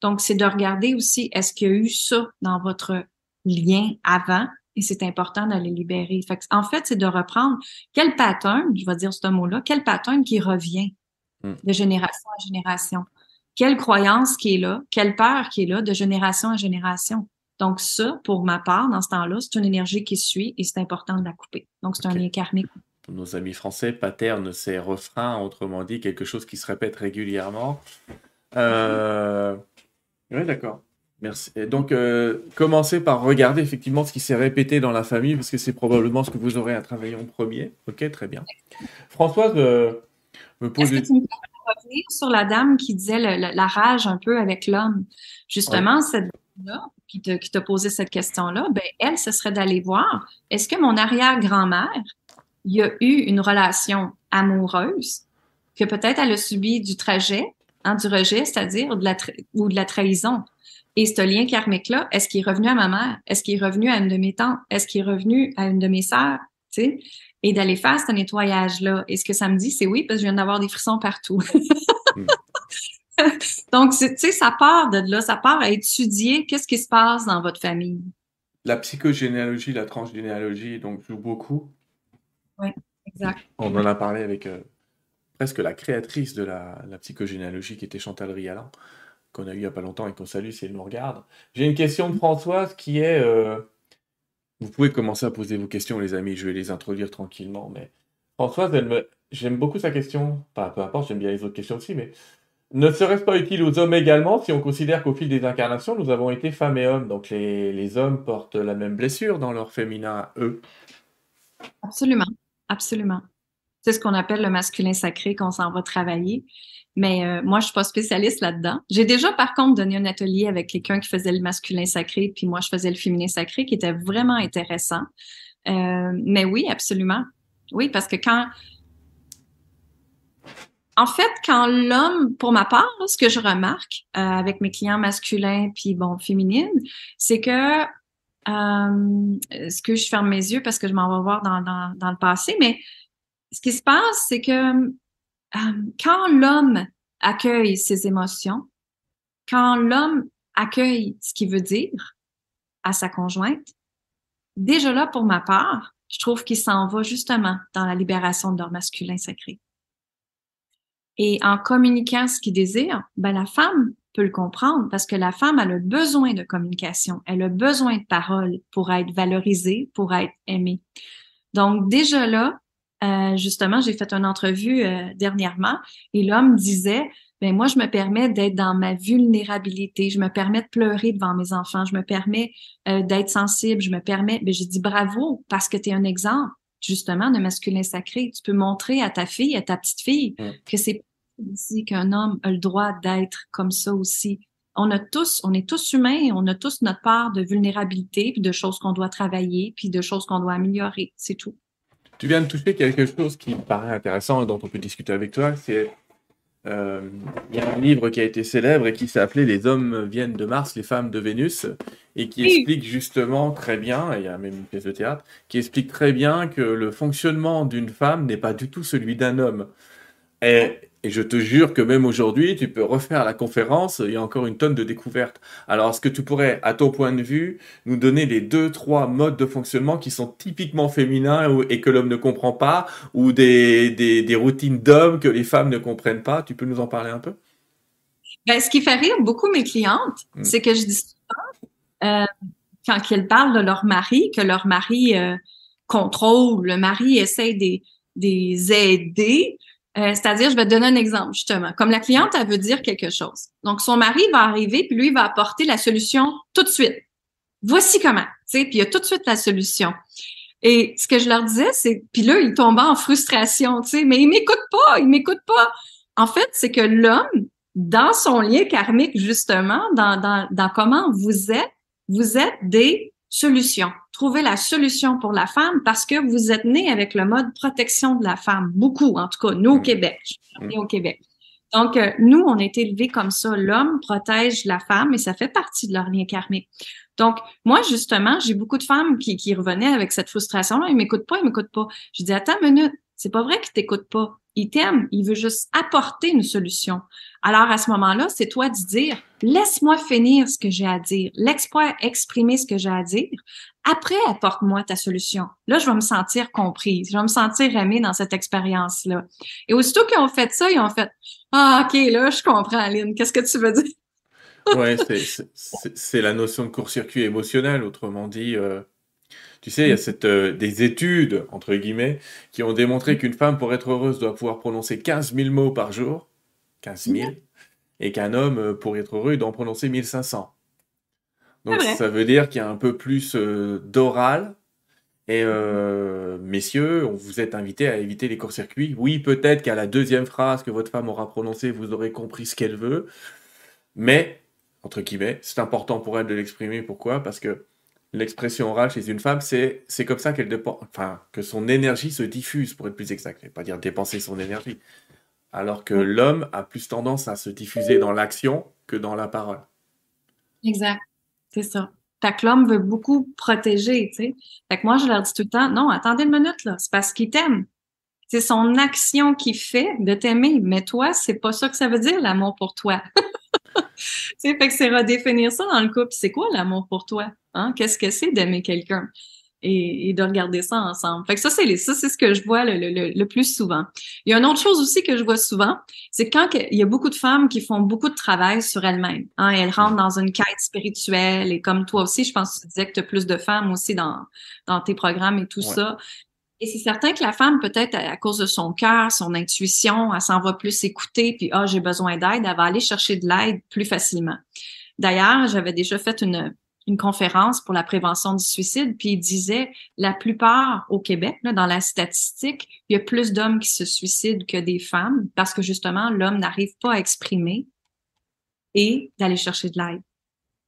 Donc, c'est de regarder aussi, est-ce qu'il y a eu ça dans votre lien avant? Et c'est important de les libérer. en fait, c'est de reprendre quel pattern, je vais dire ce mot-là, quel pattern qui revient hmm. de génération à génération. Quelle croyance qui est là, quelle peur qui est là de génération à génération. Donc ça, pour ma part, dans ce temps-là, c'est une énergie qui suit et c'est important de la couper. Donc c'est un lien karmique nos amis français, pattern, c'est refrain, autrement dit, quelque chose qui se répète régulièrement. Euh... Oui, d'accord. Merci. donc, euh, commencez par regarder effectivement ce qui s'est répété dans la famille, parce que c'est probablement ce que vous aurez à travailler en premier. Ok, très bien. Françoise euh, me pose. Est-ce que tu me peux revenir sur la dame qui disait la rage un peu avec l'homme? Justement, cette dame-là, qui t'a posé cette question-là, ben, elle, ce serait d'aller voir, est-ce que mon arrière-grand-mère il y a eu une relation amoureuse, que peut-être elle a subi du trajet, hein, du rejet, c'est-à-dire de la ou de la trahison? Et ce lien karmique-là, est-ce qu'il est revenu à ma mère? Est-ce qu'il est revenu à une de mes tantes? Est-ce qu'il est revenu à une de mes sœurs? Tu sais? Et d'aller faire ce nettoyage-là. Et ce que ça me dit, c'est oui, parce que je viens d'avoir des frissons partout. Hmm. Donc, tu sais, ça part de là, ça part à étudier qu'est-ce qui se passe dans votre famille. La psychogénéalogie, la transgénéalogie, donc joue beaucoup. Oui, exact. On en a parlé avec euh, presque la créatrice de la, psychogénéalogie qui était Chantal Rialan, qu'on a eu il n'y a pas longtemps et qu'on salue si elle nous regarde. J'ai une question de Françoise qui est. Euh, vous pouvez commencer à poser vos questions, les amis, je vais les introduire tranquillement. Mais Françoise, j'aime beaucoup sa question. Pas, peu importe, j'aime bien les autres questions aussi, mais ne serait-ce pas utile aux hommes également si on considère qu'au fil des incarnations, nous avons été femmes et hommes? Donc les, les hommes portent la même blessure dans leur féminin, eux Absolument. Absolument. C'est ce qu'on appelle le masculin sacré qu'on s'en va travailler. Mais euh, moi, je suis pas spécialiste là-dedans. J'ai déjà, par contre, donné un atelier avec quelqu'un qui faisait le masculin sacré, puis moi, je faisais le féminin sacré, qui était vraiment intéressant. Euh, mais oui, absolument. Oui, parce que quand... En fait, quand l'homme, pour ma part, ce que je remarque euh, avec mes clients masculins puis bon féminines, c'est que euh, ce que je ferme mes yeux parce que je m'en vais voir dans, dans, dans, le passé, mais ce qui se passe, c'est que euh, quand l'homme accueille ses émotions, quand l'homme accueille ce qu'il veut dire à sa conjointe, déjà là, pour ma part, je trouve qu'il s'en va justement dans la libération de leur masculin sacré. Et en communiquant ce qu'il désire, ben la femme peut le comprendre parce que la femme a le besoin de communication, elle a besoin de parole pour être valorisée, pour être aimée. Donc déjà là, euh, justement, j'ai fait une entrevue euh, dernièrement et l'homme disait, ben moi je me permets d'être dans ma vulnérabilité, je me permets de pleurer devant mes enfants, je me permets euh, d'être sensible, je me permets, ben j'ai dit bravo parce que tu es un exemple justement de masculin sacré. Tu peux montrer à ta fille, à ta petite fille que c'est aussi qu'un homme a le droit d'être comme ça aussi. On a tous, on est tous humains, on a tous notre part de vulnérabilité, puis de choses qu'on doit travailler, puis de choses qu'on doit améliorer. C'est tout. Tu viens de toucher quelque chose qui me paraît intéressant et dont on peut discuter avec toi. C'est euh, il y a un livre qui a été célèbre et qui s'est appelé Les hommes viennent de Mars, les femmes de Vénus, et qui explique justement très bien, et il y a même une pièce de théâtre, qui explique très bien que le fonctionnement d'une femme n'est pas du tout celui d'un homme. Et, et je te jure que même aujourd'hui, tu peux refaire la conférence, il y a encore une tonne de découvertes. Alors, est-ce que tu pourrais, à ton point de vue, nous donner les deux, trois modes de fonctionnement qui sont typiquement féminins et que l'homme ne comprend pas, ou des, des, des routines d'hommes que les femmes ne comprennent pas? Tu peux nous en parler un peu? Ben, Ce qui fait rire beaucoup mes clientes, hmm. c'est que je dis souvent, euh, quand elles parlent de leur mari, que leur mari euh, contrôle, le mari essaie de les aider, Euh, c'est-à-dire, je vais te donner un exemple, justement. Comme la cliente, elle veut dire quelque chose. Donc, son mari va arriver, puis lui va apporter la solution tout de suite. Voici comment, puis il y a tout de suite la solution. Et ce que je leur disais, c'est, puis là, il tombe en frustration, tu sais, mais il m'écoute pas, il m'écoute pas. En fait, c'est que l'homme, dans son lien karmique, justement, dans, dans, dans comment vous êtes, vous êtes des solutions. Trouvez la solution pour la femme parce que vous êtes né avec le mode protection de la femme. Beaucoup, en tout cas, nous au mm. Québec. Au Québec. Donc, euh, nous, on est élevés comme ça. L'homme protège la femme et ça fait partie de leur lien karmique. Donc, moi, justement, j'ai beaucoup de femmes qui, qui revenaient avec cette frustration-là. Ils m'écoutent pas, ils m'écoutent pas. Je dis, attends une minute. C'est pas vrai qu'il t'écoute pas. Il t'aime. Il veut juste apporter une solution. Alors, à ce moment-là, c'est toi de dire, laisse-moi finir ce que j'ai à dire. Laisse-moi exprimer ce que j'ai à dire. Après, apporte-moi ta solution. Là, je vais me sentir comprise. Je vais me sentir aimée dans cette expérience-là. Et aussitôt qu'ils ont fait ça, ils ont fait, ah, OK, là, je comprends, Aline. Qu'est-ce que tu veux dire? ouais, c'est la notion de court-circuit émotionnel. Autrement dit, euh, tu sais, il y a cette, euh, des études, entre guillemets, qui ont démontré qu'une femme, pour être heureuse, doit pouvoir prononcer 15 000 mots par jour. 15 000. Et qu'un homme, euh, pour être heureux, doit en prononcer 1500. Donc ça veut dire qu'il y a un peu plus euh, d'oral. Et euh, messieurs, on vous êtes invités à éviter les courts-circuits. Oui, peut-être qu'à la deuxième phrase que votre femme aura prononcée, vous aurez compris ce qu'elle veut. Mais, entre guillemets, c'est important pour elle de l'exprimer. Pourquoi? Parce que l'expression orale chez une femme, c'est, c'est comme ça qu'elle dépend, enfin, que son énergie se diffuse, pour être plus exact. Je vais pas dire dépenser son énergie. Alors que l'homme a plus tendance à se diffuser dans l'action que dans la parole. Exact. C'est ça. Fait que l'homme veut beaucoup protéger, tu sais. Fait que moi, je leur dis tout le temps, non, attendez une minute, là. C'est parce qu'il t'aime. C'est son action qui fait de t'aimer. Mais toi, c'est pas ça que ça veut dire, l'amour pour toi. fait que c'est redéfinir ça dans le couple. C'est quoi l'amour pour toi? Hein? Qu'est-ce que c'est d'aimer quelqu'un? Et, de regarder ça ensemble. Fait que ça, c'est ça, c'est ce que je vois le, le, le, plus souvent. Il y a une autre chose aussi que je vois souvent, c'est quand il y a beaucoup de femmes qui font beaucoup de travail sur elles-mêmes. Hein, elles rentrent dans une quête spirituelle et comme toi aussi, je pense que tu disais que tu as plus de femmes aussi dans, dans tes programmes et tout ça. Et c'est certain que la femme, peut-être à cause de son cœur, son intuition, elle s'en va plus écouter, puis ah, j'ai besoin d'aide, elle va aller chercher de l'aide plus facilement. D'ailleurs, j'avais déjà fait une, une conférence pour la prévention du suicide, puis il disait la plupart au Québec, là, dans la statistique, il y a plus d'hommes qui se suicident que des femmes parce que justement l'homme n'arrive pas à exprimer et d'aller chercher de l'aide.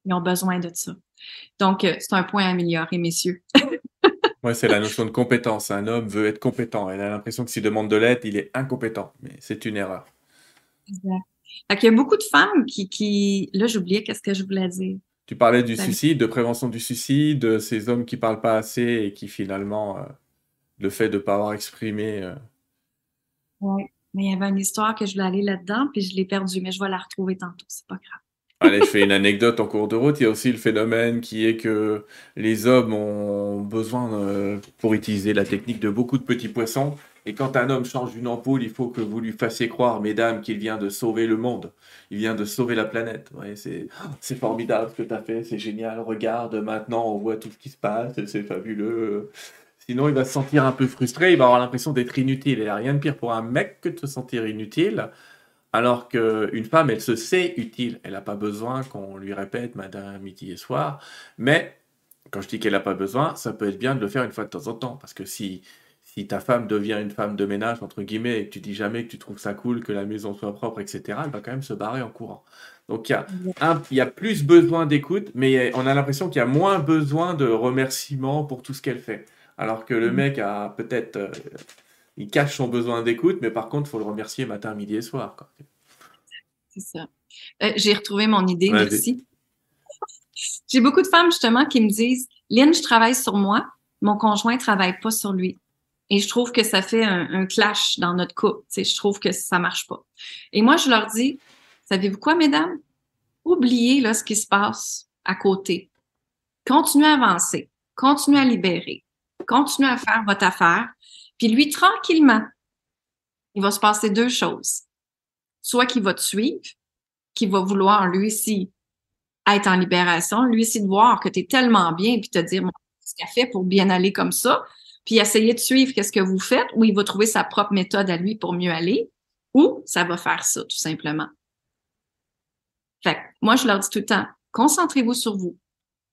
Ils ont besoin de ça. Donc euh, c'est un point à améliorer, messieurs. Oui, c'est la notion de compétence. Un homme veut être compétent. Il a l'impression que s'il demande de l'aide, il est incompétent. Mais c'est une erreur. Exact. il y a beaucoup de femmes qui, qui... là, j'oubliais qu'est-ce que je voulais dire. Tu parlais du suicide, de prévention du suicide, de ces hommes qui parlent pas assez et qui finalement, euh, le fait de ne pas avoir exprimé. Euh, oui, mais il y avait une histoire que je voulais aller là-dedans, puis je l'ai perdue, mais je vais la retrouver tantôt, c'est pas grave. Allez, je fais une anecdote en cours de route. Il y a aussi le phénomène qui est que les hommes ont besoin, euh, pour utiliser la technique, de beaucoup de petits poissons et quand un homme change une ampoule, il faut que vous lui fassiez croire, mesdames, qu'il vient de sauver le monde. Il vient de sauver la planète. C'est, c'est formidable ce que tu as fait, c'est génial. Regarde, maintenant on voit tout ce qui se passe, c'est fabuleux. Sinon, il va se sentir un peu frustré, il va avoir l'impression d'être inutile. Il n'y a rien de pire pour un mec que de se sentir inutile. Alors qu'une femme, elle se sait utile. Elle n'a pas besoin qu'on lui répète matin, midi et soir. Mais quand je dis qu'elle n'a pas besoin, ça peut être bien de le faire une fois de temps en temps. Parce que si si ta femme devient une femme de ménage, entre guillemets, et que tu dis jamais que tu trouves ça cool, que la maison soit propre, etc., elle va quand même se barrer en courant. Donc il y a, il y a plus besoin d'écoute, mais on a l'impression qu'il y a moins besoin de remerciements pour tout ce qu'elle fait. Alors que le mm. mec a peut-être... Euh, il cache son besoin d'écoute, mais par contre, il faut le remercier matin, midi et soir. C'est ça. Euh, j'ai retrouvé mon idée, merci. J'ai beaucoup de femmes justement qui me disent, Lynn, je travaille sur moi, mon conjoint travaille pas sur lui. Et je trouve que ça fait un, clash dans notre couple. Je trouve que ça marche pas. Et moi, je leur dis, savez-vous quoi, mesdames? Oubliez là, ce qui se passe à côté. Continuez à avancer. Continuez à libérer. Continuez à faire votre affaire. Puis lui, tranquillement, il va se passer deux choses. Soit qu'il va te suivre, qu'il va vouloir lui aussi être en libération, lui aussi de voir que tu es tellement bien, puis te dire, ce qu'il a fait pour bien aller comme ça, puis essayer de suivre qu'est-ce que vous faites, ou il va trouver sa propre méthode à lui pour mieux aller. ou ça va faire ça, tout simplement. Fait moi, je leur dis tout le temps, concentrez-vous sur vous.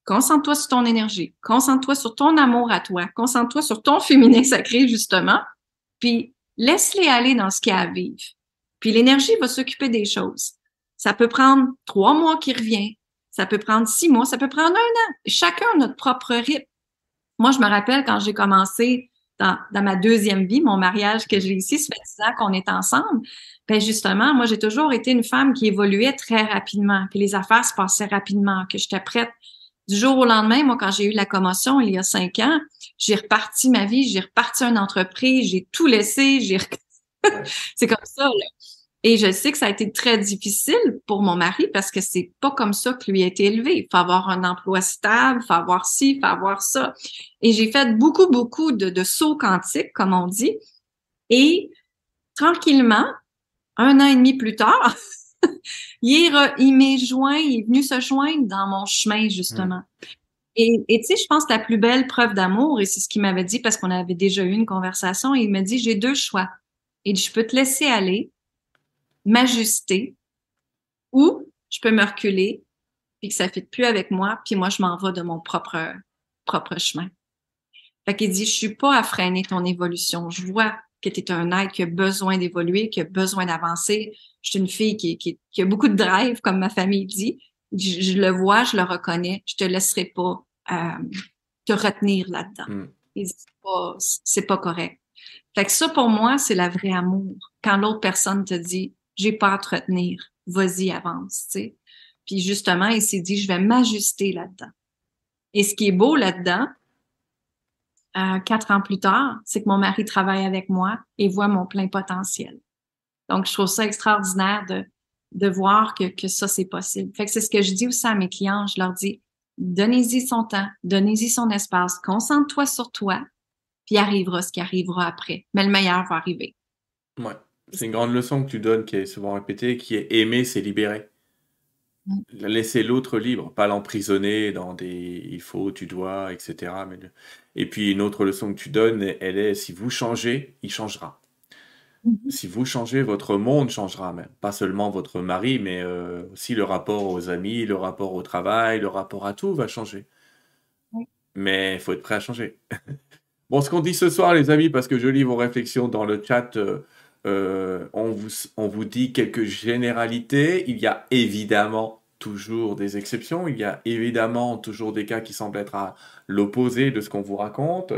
Concentre-toi sur ton énergie. Concentre-toi sur ton amour à toi. Concentre-toi sur ton féminin sacré, justement. Puis, laisse-les aller dans ce qu'il y a à vivre. Puis, l'énergie va s'occuper des choses. Ça peut prendre trois mois qui revient. Ça peut prendre six mois. Ça peut prendre un an. Chacun a notre propre rythme. Moi, je me rappelle quand j'ai commencé dans, dans, ma deuxième vie, mon mariage que j'ai ici, ça fait dix ans qu'on est ensemble. Ben justement, moi, j'ai toujours été une femme qui évoluait très rapidement, que les affaires se passaient rapidement, que j'étais prête du jour au lendemain. Moi, quand j'ai eu la commotion il y a cinq ans, j'ai reparti ma vie, j'ai reparti une entreprise, j'ai tout laissé, j'ai c'est comme ça. Là. Et je sais que ça a été très difficile pour mon mari parce que c'est pas comme ça que lui a été élevé. Il faut avoir un emploi stable, il faut avoir ci, il faut avoir ça. Et j'ai fait beaucoup, beaucoup de, sauts quantiques, comme on dit. Et tranquillement, un an et demi plus tard, il m'est joint, il est venu se joindre dans mon chemin, justement. Et tu sais, je pense que la plus belle preuve d'amour, et c'est ce qu'il m'avait dit parce qu'on avait déjà eu une conversation, il m'a dit, j'ai deux choix. Et je peux te laisser aller, m'ajuster, ou je peux me reculer, puis que ça ne plus avec moi, puis moi, je m'en vais de mon propre, propre chemin. Fait qu'il dit, je suis pas à freiner ton évolution. Je vois que tu es un être qui a besoin d'évoluer, qui a besoin d'avancer. Je suis une fille qui, qui, a beaucoup de drive, comme ma famille dit. Je, le vois, je le reconnais. Je te laisserai pas euh, te retenir là-dedans. Mm. C'est pas, pas correct. Fait que ça, pour moi, c'est la vraie amour. Quand l'autre personne te dit, j'ai pas à te retenir, vas-y, avance, tu sais. Puis justement, il s'est dit, je vais m'ajuster là-dedans. Et ce qui est beau là-dedans, euh, quatre ans plus tard, c'est que mon mari travaille avec moi et voit mon plein potentiel. Donc, je trouve ça extraordinaire de, voir que, que ça, c'est possible. Fait que c'est ce que je dis aussi à mes clients. Je leur dis, donnez-y son temps, donnez-y son espace, concentre-toi sur toi, puis arrivera ce qui arrivera après. Mais le meilleur va arriver. Ouais. C'est une grande leçon que tu donnes, qui est souvent répétée, qui est aimer, c'est libérer. Laisser l'autre libre, pas l'emprisonner dans des il faut, tu dois, etc. Et puis une autre leçon que tu donnes, elle est si vous changez, il changera. Mm-hmm. Si vous changez, votre monde changera même. Pas seulement votre mari, mais euh, aussi le rapport aux amis, le rapport au travail, le rapport à tout va changer. Mais il faut être prêt à changer. bon, ce qu'on dit ce soir, les amis, parce que je lis vos réflexions dans le chat, euh, euh, on, vous, on vous dit quelques généralités. Il y a évidemment toujours des exceptions. Il y a évidemment toujours des cas qui semblent être à l'opposé de ce qu'on vous raconte.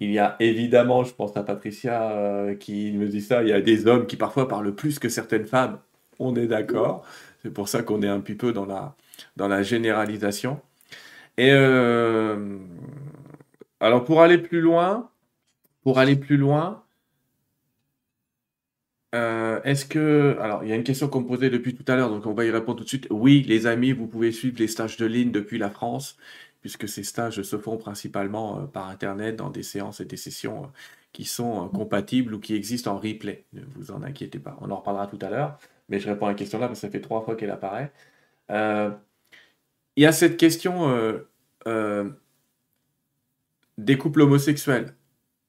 Il y a évidemment, je pense à Patricia euh, qui me dit ça, il y a des hommes qui parfois parlent plus que certaines femmes. On est d'accord. C'est pour ça qu'on est un petit peu dans la, dans la généralisation. Et euh, alors pour aller plus loin, pour aller plus loin, euh, est-ce que. Alors, il y a une question qu'on me posait depuis tout à l'heure, donc on va y répondre tout de suite. Oui, les amis, vous pouvez suivre les stages de ligne depuis la France, puisque ces stages se font principalement euh, par Internet dans des séances et des sessions euh, qui sont compatibles ou qui existent en replay. Ne vous en inquiétez pas. On en reparlera tout à l'heure, mais je réponds à la question là parce que ça fait trois fois qu'elle apparaît. il y a cette question des couples homosexuels.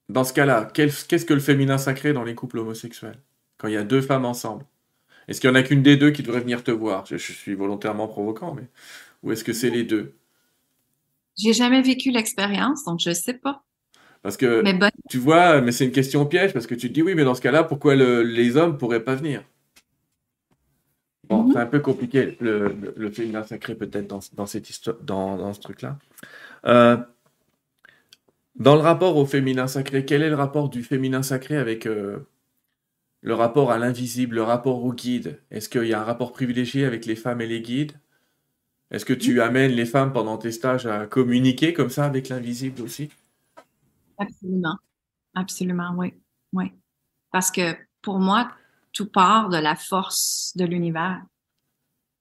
Dans ce cas-là, qu'est-ce que le féminin sacré dans les couples homosexuels? Quand il y a deux femmes ensemble Est-ce qu'il n'y en a qu'une des deux qui devrait venir te voir? Je, suis volontairement provocant, mais. Ou est-ce que c'est les deux? J'ai jamais vécu l'expérience, donc je ne sais pas. Parce que tu vois, mais c'est une question piège parce que tu te dis oui, mais dans ce cas-là, pourquoi les hommes pourraient pas venir? Bon, mhm. c'est un peu compliqué le, féminin sacré peut-être dans, cette histoire, dans, ce truc-là. Euh, dans le rapport au féminin sacré, quel est le rapport du féminin sacré avec euh, le rapport à l'invisible, le rapport au guide. Est-ce qu'il y a un rapport privilégié avec les femmes et les guides? Est-ce que tu amènes les femmes pendant tes stages à communiquer comme ça avec l'invisible aussi? Absolument. Absolument, oui. oui. Parce que pour moi, tout part de la force de l'univers.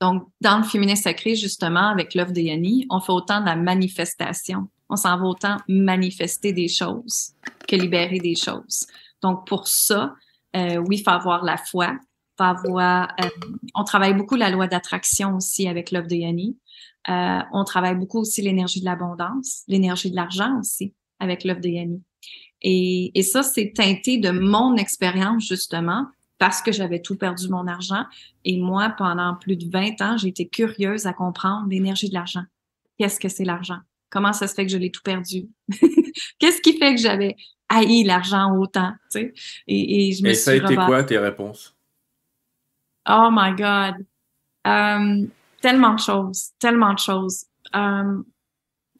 Donc, dans le féminin sacré, justement, avec l'œuvre de Yanni, on fait autant de la manifestation. On s'en va autant manifester des choses que libérer des choses. Donc, pour ça, euh, oui, il faut avoir la foi. Faut avoir, euh, on travaille beaucoup la loi d'attraction aussi avec l'œuvre de Yanni. Euh, on travaille beaucoup aussi l'énergie de l'abondance, l'énergie de l'argent aussi avec l'œuvre de Yanni. Et, et ça, c'est teinté de mon expérience justement parce que j'avais tout perdu mon argent. Et moi, pendant plus de 20 ans, j'ai été curieuse à comprendre l'énergie de l'argent. Qu'est-ce que c'est l'argent? Comment ça se fait que je l'ai tout perdu? Qu'est-ce qui fait que j'avais haï l'argent autant? Tu sais? et, et, je me et ça a été quoi tes réponses? Oh my God! Euh, tellement de choses, tellement de choses. Euh,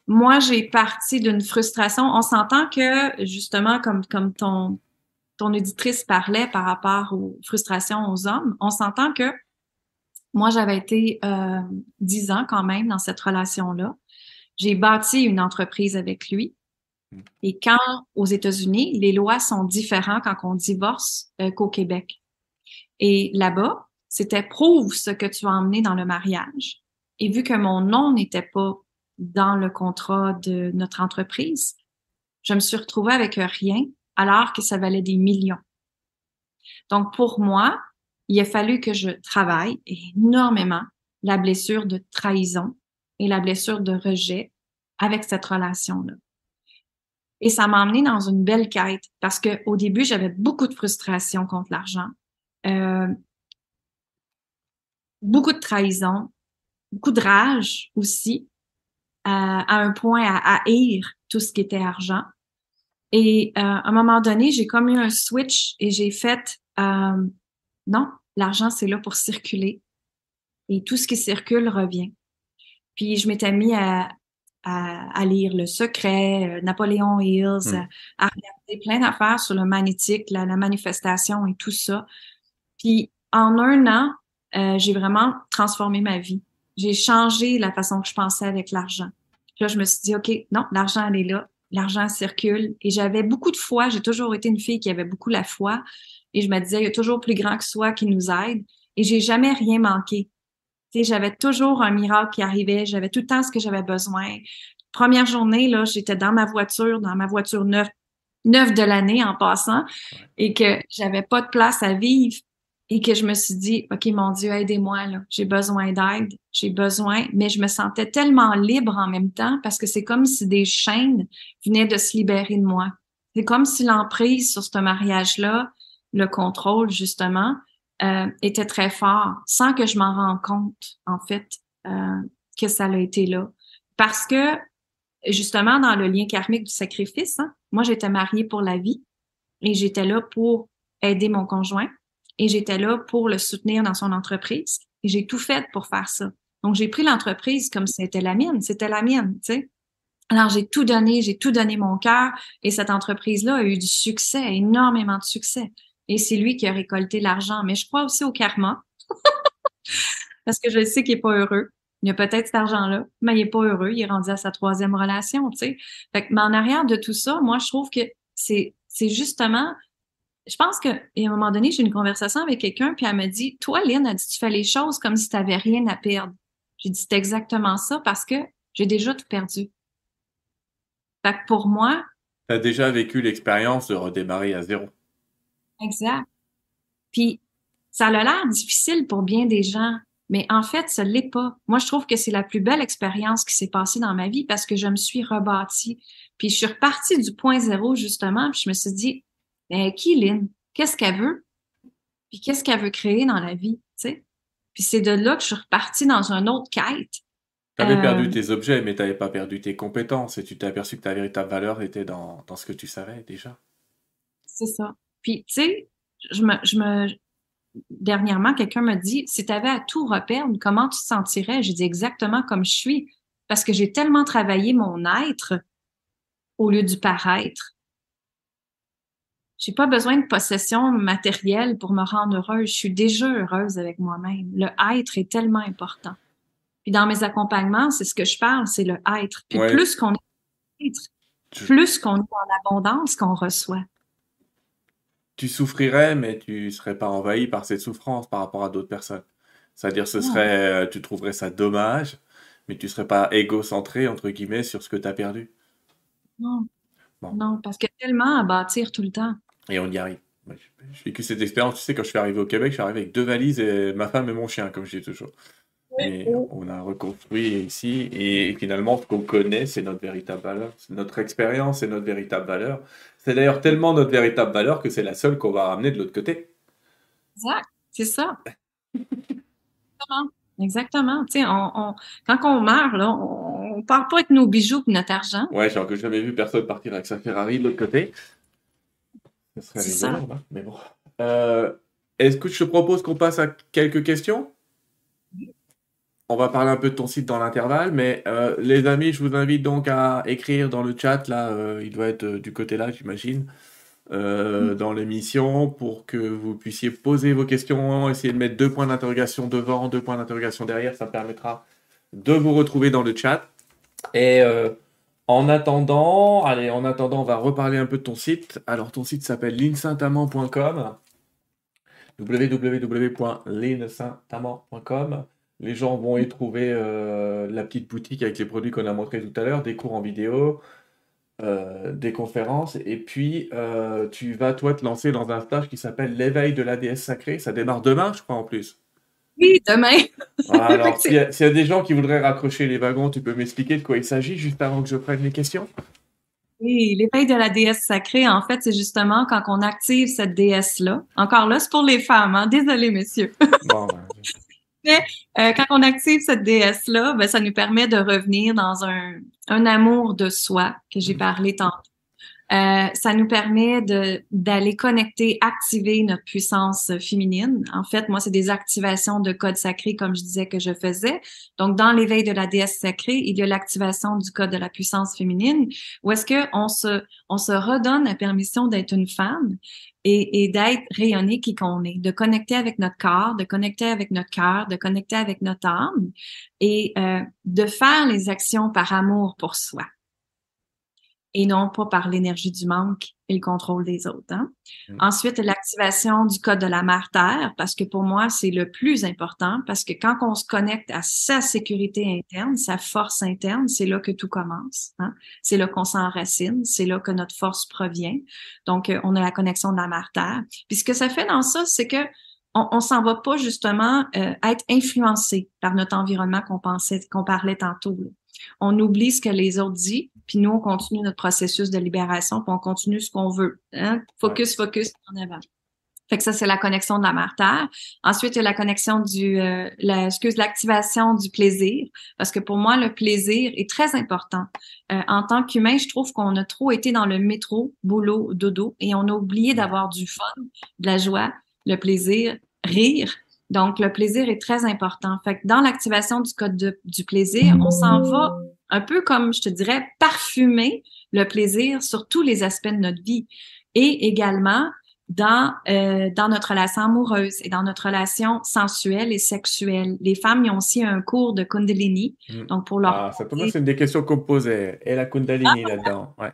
moi, j'ai parti d'une frustration. On s'entend que, justement, comme, comme ton, ton auditrice parlait par rapport aux frustrations aux hommes, on s'entend que moi, j'avais été euh, dix ans quand même dans cette relation-là. J'ai bâti une entreprise avec lui. Mm. Et quand, aux États-Unis, les lois sont différentes quand on divorce euh, qu'au Québec. Et là-bas, c'était prouve ce que tu as emmené dans le mariage. Et vu que mon nom n'était pas dans le contrat de notre entreprise, je me suis retrouvée avec rien alors que ça valait des millions. Donc pour moi, il a fallu que je travaille énormément la blessure de trahison et la blessure de rejet avec cette relation-là. Et ça m'a emmené dans une belle quête parce que au début, j'avais beaucoup de frustration contre l'argent, euh, beaucoup de trahison, beaucoup de rage aussi, à un point à haïr tout ce qui était argent. Et euh, à un moment donné, j'ai comme eu un switch et j'ai fait euh, non, l'argent c'est là pour circuler et tout ce qui circule revient. Puis je m'étais mis à, à, lire Le Secret, euh, Napoléon Hills, hmm. à, regarder plein d'affaires sur le magnétique, la, la, manifestation et tout ça. Puis en un an, euh, j'ai vraiment transformé ma vie. J'ai changé la façon que je pensais avec l'argent. Là, je me suis dit, OK, non, l'argent, elle est là. L'argent circule. Et j'avais beaucoup de foi. J'ai toujours été une fille qui avait beaucoup la foi. Et je me disais, il y a toujours plus grand que soi qui nous aide. Et j'ai jamais rien manqué. J'avais toujours un miracle qui arrivait. J'avais tout le temps ce que j'avais besoin. Première journée, là, j'étais dans ma voiture, dans ma voiture neuve, neuve de l'année en passant, et que j'avais pas de place à vivre et que je me suis dit, OK, mon Dieu, aidez-moi, là. J'ai besoin d'aide, j'ai besoin, mais je me sentais tellement libre en même temps parce que c'est comme si des chaînes venaient de se libérer de moi. C'est comme si l'emprise sur ce mariage-là, le contrôle, justement, euh, était très fort, sans que je m'en rende compte, en fait, euh, que ça a été là. Parce que, justement, dans le lien karmique du sacrifice, hein, moi, j'étais mariée pour la vie et j'étais là pour aider mon conjoint et j'étais là pour le soutenir dans son entreprise et j'ai tout fait pour faire ça. Donc, j'ai pris l'entreprise comme c'était la mienne, c'était la mienne, tu sais. Alors, j'ai tout donné, j'ai tout donné mon cœur et cette entreprise-là a eu du succès, énormément de succès. Et c'est lui qui a récolté l'argent. Mais je crois aussi au karma parce que je sais qu'il est pas heureux. Il a peut-être cet argent-là, mais il est pas heureux. Il est rendu à sa troisième relation, tu sais. Fait que, mais en arrière de tout ça, moi, je trouve que c'est, c'est justement je pense qu'à un moment donné, j'ai une conversation avec quelqu'un, puis elle me dit Toi, Lynn, a dit, tu fais les choses comme si tu n'avais rien à perdre. J'ai dit C'est exactement ça parce que j'ai déjà tout perdu. Fait que pour moi. Tu as déjà vécu l'expérience de redémarrer à zéro. Exact. Puis, ça a l'air difficile pour bien des gens, mais en fait, ce l'est pas. Moi, je trouve que c'est la plus belle expérience qui s'est passée dans ma vie parce que je me suis rebâtie. Puis, je suis repartie du point zéro, justement, puis je me suis dit, ben, qui, Lynn? Qu'est-ce qu'elle veut? Puis qu'est-ce qu'elle veut créer dans la vie, tu sais? Puis c'est de là que je suis repartie dans un autre quête. Tu avais perdu euh, tes objets, mais tu n'avais pas perdu tes compétences et tu t'es aperçu que ta véritable valeur était dans, dans ce que tu savais déjà. C'est ça. Puis, tu sais, je me, je me, dernièrement, quelqu'un m'a dit, si tu avais à tout reperdre, comment tu te sentirais? J'ai dit exactement comme je suis, parce que j'ai tellement travaillé mon être au lieu du paraître. J'ai pas besoin de possession matérielle pour me rendre heureuse. Je suis déjà heureuse avec moi-même. Le être est tellement important. Puis dans mes accompagnements, c'est ce que je parle, c'est le être. Puis plus qu'on est plus qu'on est dans l'abondance qu'on reçoit. Tu souffrirais, mais tu serais pas envahi par cette souffrance par rapport à d'autres personnes. C'est-à-dire, ce serait, euh, tu trouverais ça dommage, mais tu serais pas égocentré entre guillemets sur ce que tu as perdu. Non. Non, parce qu'il y a tellement à bâtir tout le temps. Et on y arrive. J'ai vécu cette expérience, tu sais, quand je suis arrivé au Québec, je suis arrivé avec deux valises et ma femme et mon chien, comme je dis toujours. Et on a reconstruit ici, et finalement, ce qu'on connaît, c'est notre véritable valeur. Notre expérience, c'est notre véritable valeur. C'est d'ailleurs tellement notre véritable valeur que c'est la seule qu'on va ramener de l'autre côté. Exact, c'est ça. Exactement. Exactement. Tu sais, on, on, quand on meurt, là, on, on part pas avec nos bijoux et notre argent. Ouais, genre que jamais vu personne partir avec sa Ferrari de l'autre côté. Ce serait C'est ça. rigolo, hein, mais bon. Euh, Est-ce que je te propose qu'on passe à quelques questions? On va parler un peu de ton site dans l'intervalle, mais euh, les amis, je vous invite donc à écrire dans le chat, là, euh, il doit être euh, du côté là, j'imagine, dans l'émission, pour que vous puissiez poser vos questions, essayer de mettre deux points d'interrogation devant, deux points d'interrogation derrière, ça permettra de vous retrouver dans le chat. Et en attendant, allez, en attendant, on va reparler un peu de ton site. Alors, ton site s'appelle linsaintamant.com Les gens vont y trouver euh, la petite boutique avec les produits qu'on a montrés tout à l'heure, des cours en vidéo, euh, des conférences, et puis euh, tu vas toi te lancer dans un stage qui s'appelle l'éveil de la déesse sacrée. Ça démarre demain, je crois, en plus. Oui, demain. Alors, s'il y, a- s'il y a des gens qui voudraient raccrocher les wagons, tu peux m'expliquer de quoi il s'agit juste avant que je prenne les questions? Oui, l'éveil de la déesse sacrée, en fait, c'est justement quand on active cette déesse-là. Encore là, c'est pour les femmes, hein? Désolé, messieurs. Bon, ben, Euh, quand on active cette déesse-là, ben, ça nous permet de revenir dans un, un amour de soi que j'ai parlé tantôt. Euh, ça nous permet de d'aller connecter, activer notre puissance féminine. En fait, moi, c'est des activations de code sacré, comme je disais que je faisais. Donc, dans l'éveil de la déesse sacrée, il y a l'activation du code de la puissance féminine, où est-ce que on se on se redonne la permission d'être une femme et, d'être rayonné qui qu'on est, de connecter avec notre corps, de connecter avec notre cœur, de connecter avec notre âme et euh, de faire les actions par amour pour soi et non pas par l'énergie du manque et le contrôle des autres. Hein? Mm. Ensuite, l'activation du code de la mère Terre, parce que pour moi, c'est le plus important, parce que quand on se connecte à sa sécurité interne, sa force interne, c'est là que tout commence. Hein? C'est là qu'on s'enracine, c'est là que notre force provient. Donc, euh, on a la connexion de la mère Terre. Puis ce que ça fait dans ça, c'est que on, on s'en va pas justement euh, être influencé par notre environnement qu'on pensait, qu'on parlait tantôt. là. On oublie ce que les autres disent, puis nous, on continue notre processus de libération, puis on continue ce qu'on veut. Hein? Focus, focus, en avant. Fait que ça, c'est la connexion de la mère terre. Ensuite, il y a la connexion du, euh, la, excuse, l'activation du plaisir, parce que pour moi, le plaisir est très important. Euh, en tant qu'humain, je trouve qu'on a trop été dans le métro, boulot, dodo, et on a oublié d'avoir du fun, de la joie, le plaisir, rire. Donc, le plaisir est très important. Fait que dans l'activation du code de- du plaisir, on s'en va un peu comme, je te dirais, parfumer le plaisir sur tous les aspects de notre vie. Et également, dans, euh, dans notre relation amoureuse et dans notre relation sensuelle et sexuelle. Les femmes, ils ont aussi un cours de Kundalini. Mm. Donc, pour leur... Ah, ça pour moi, c'est une des questions qu'on posait. Et la Kundalini là-dedans. Ouais.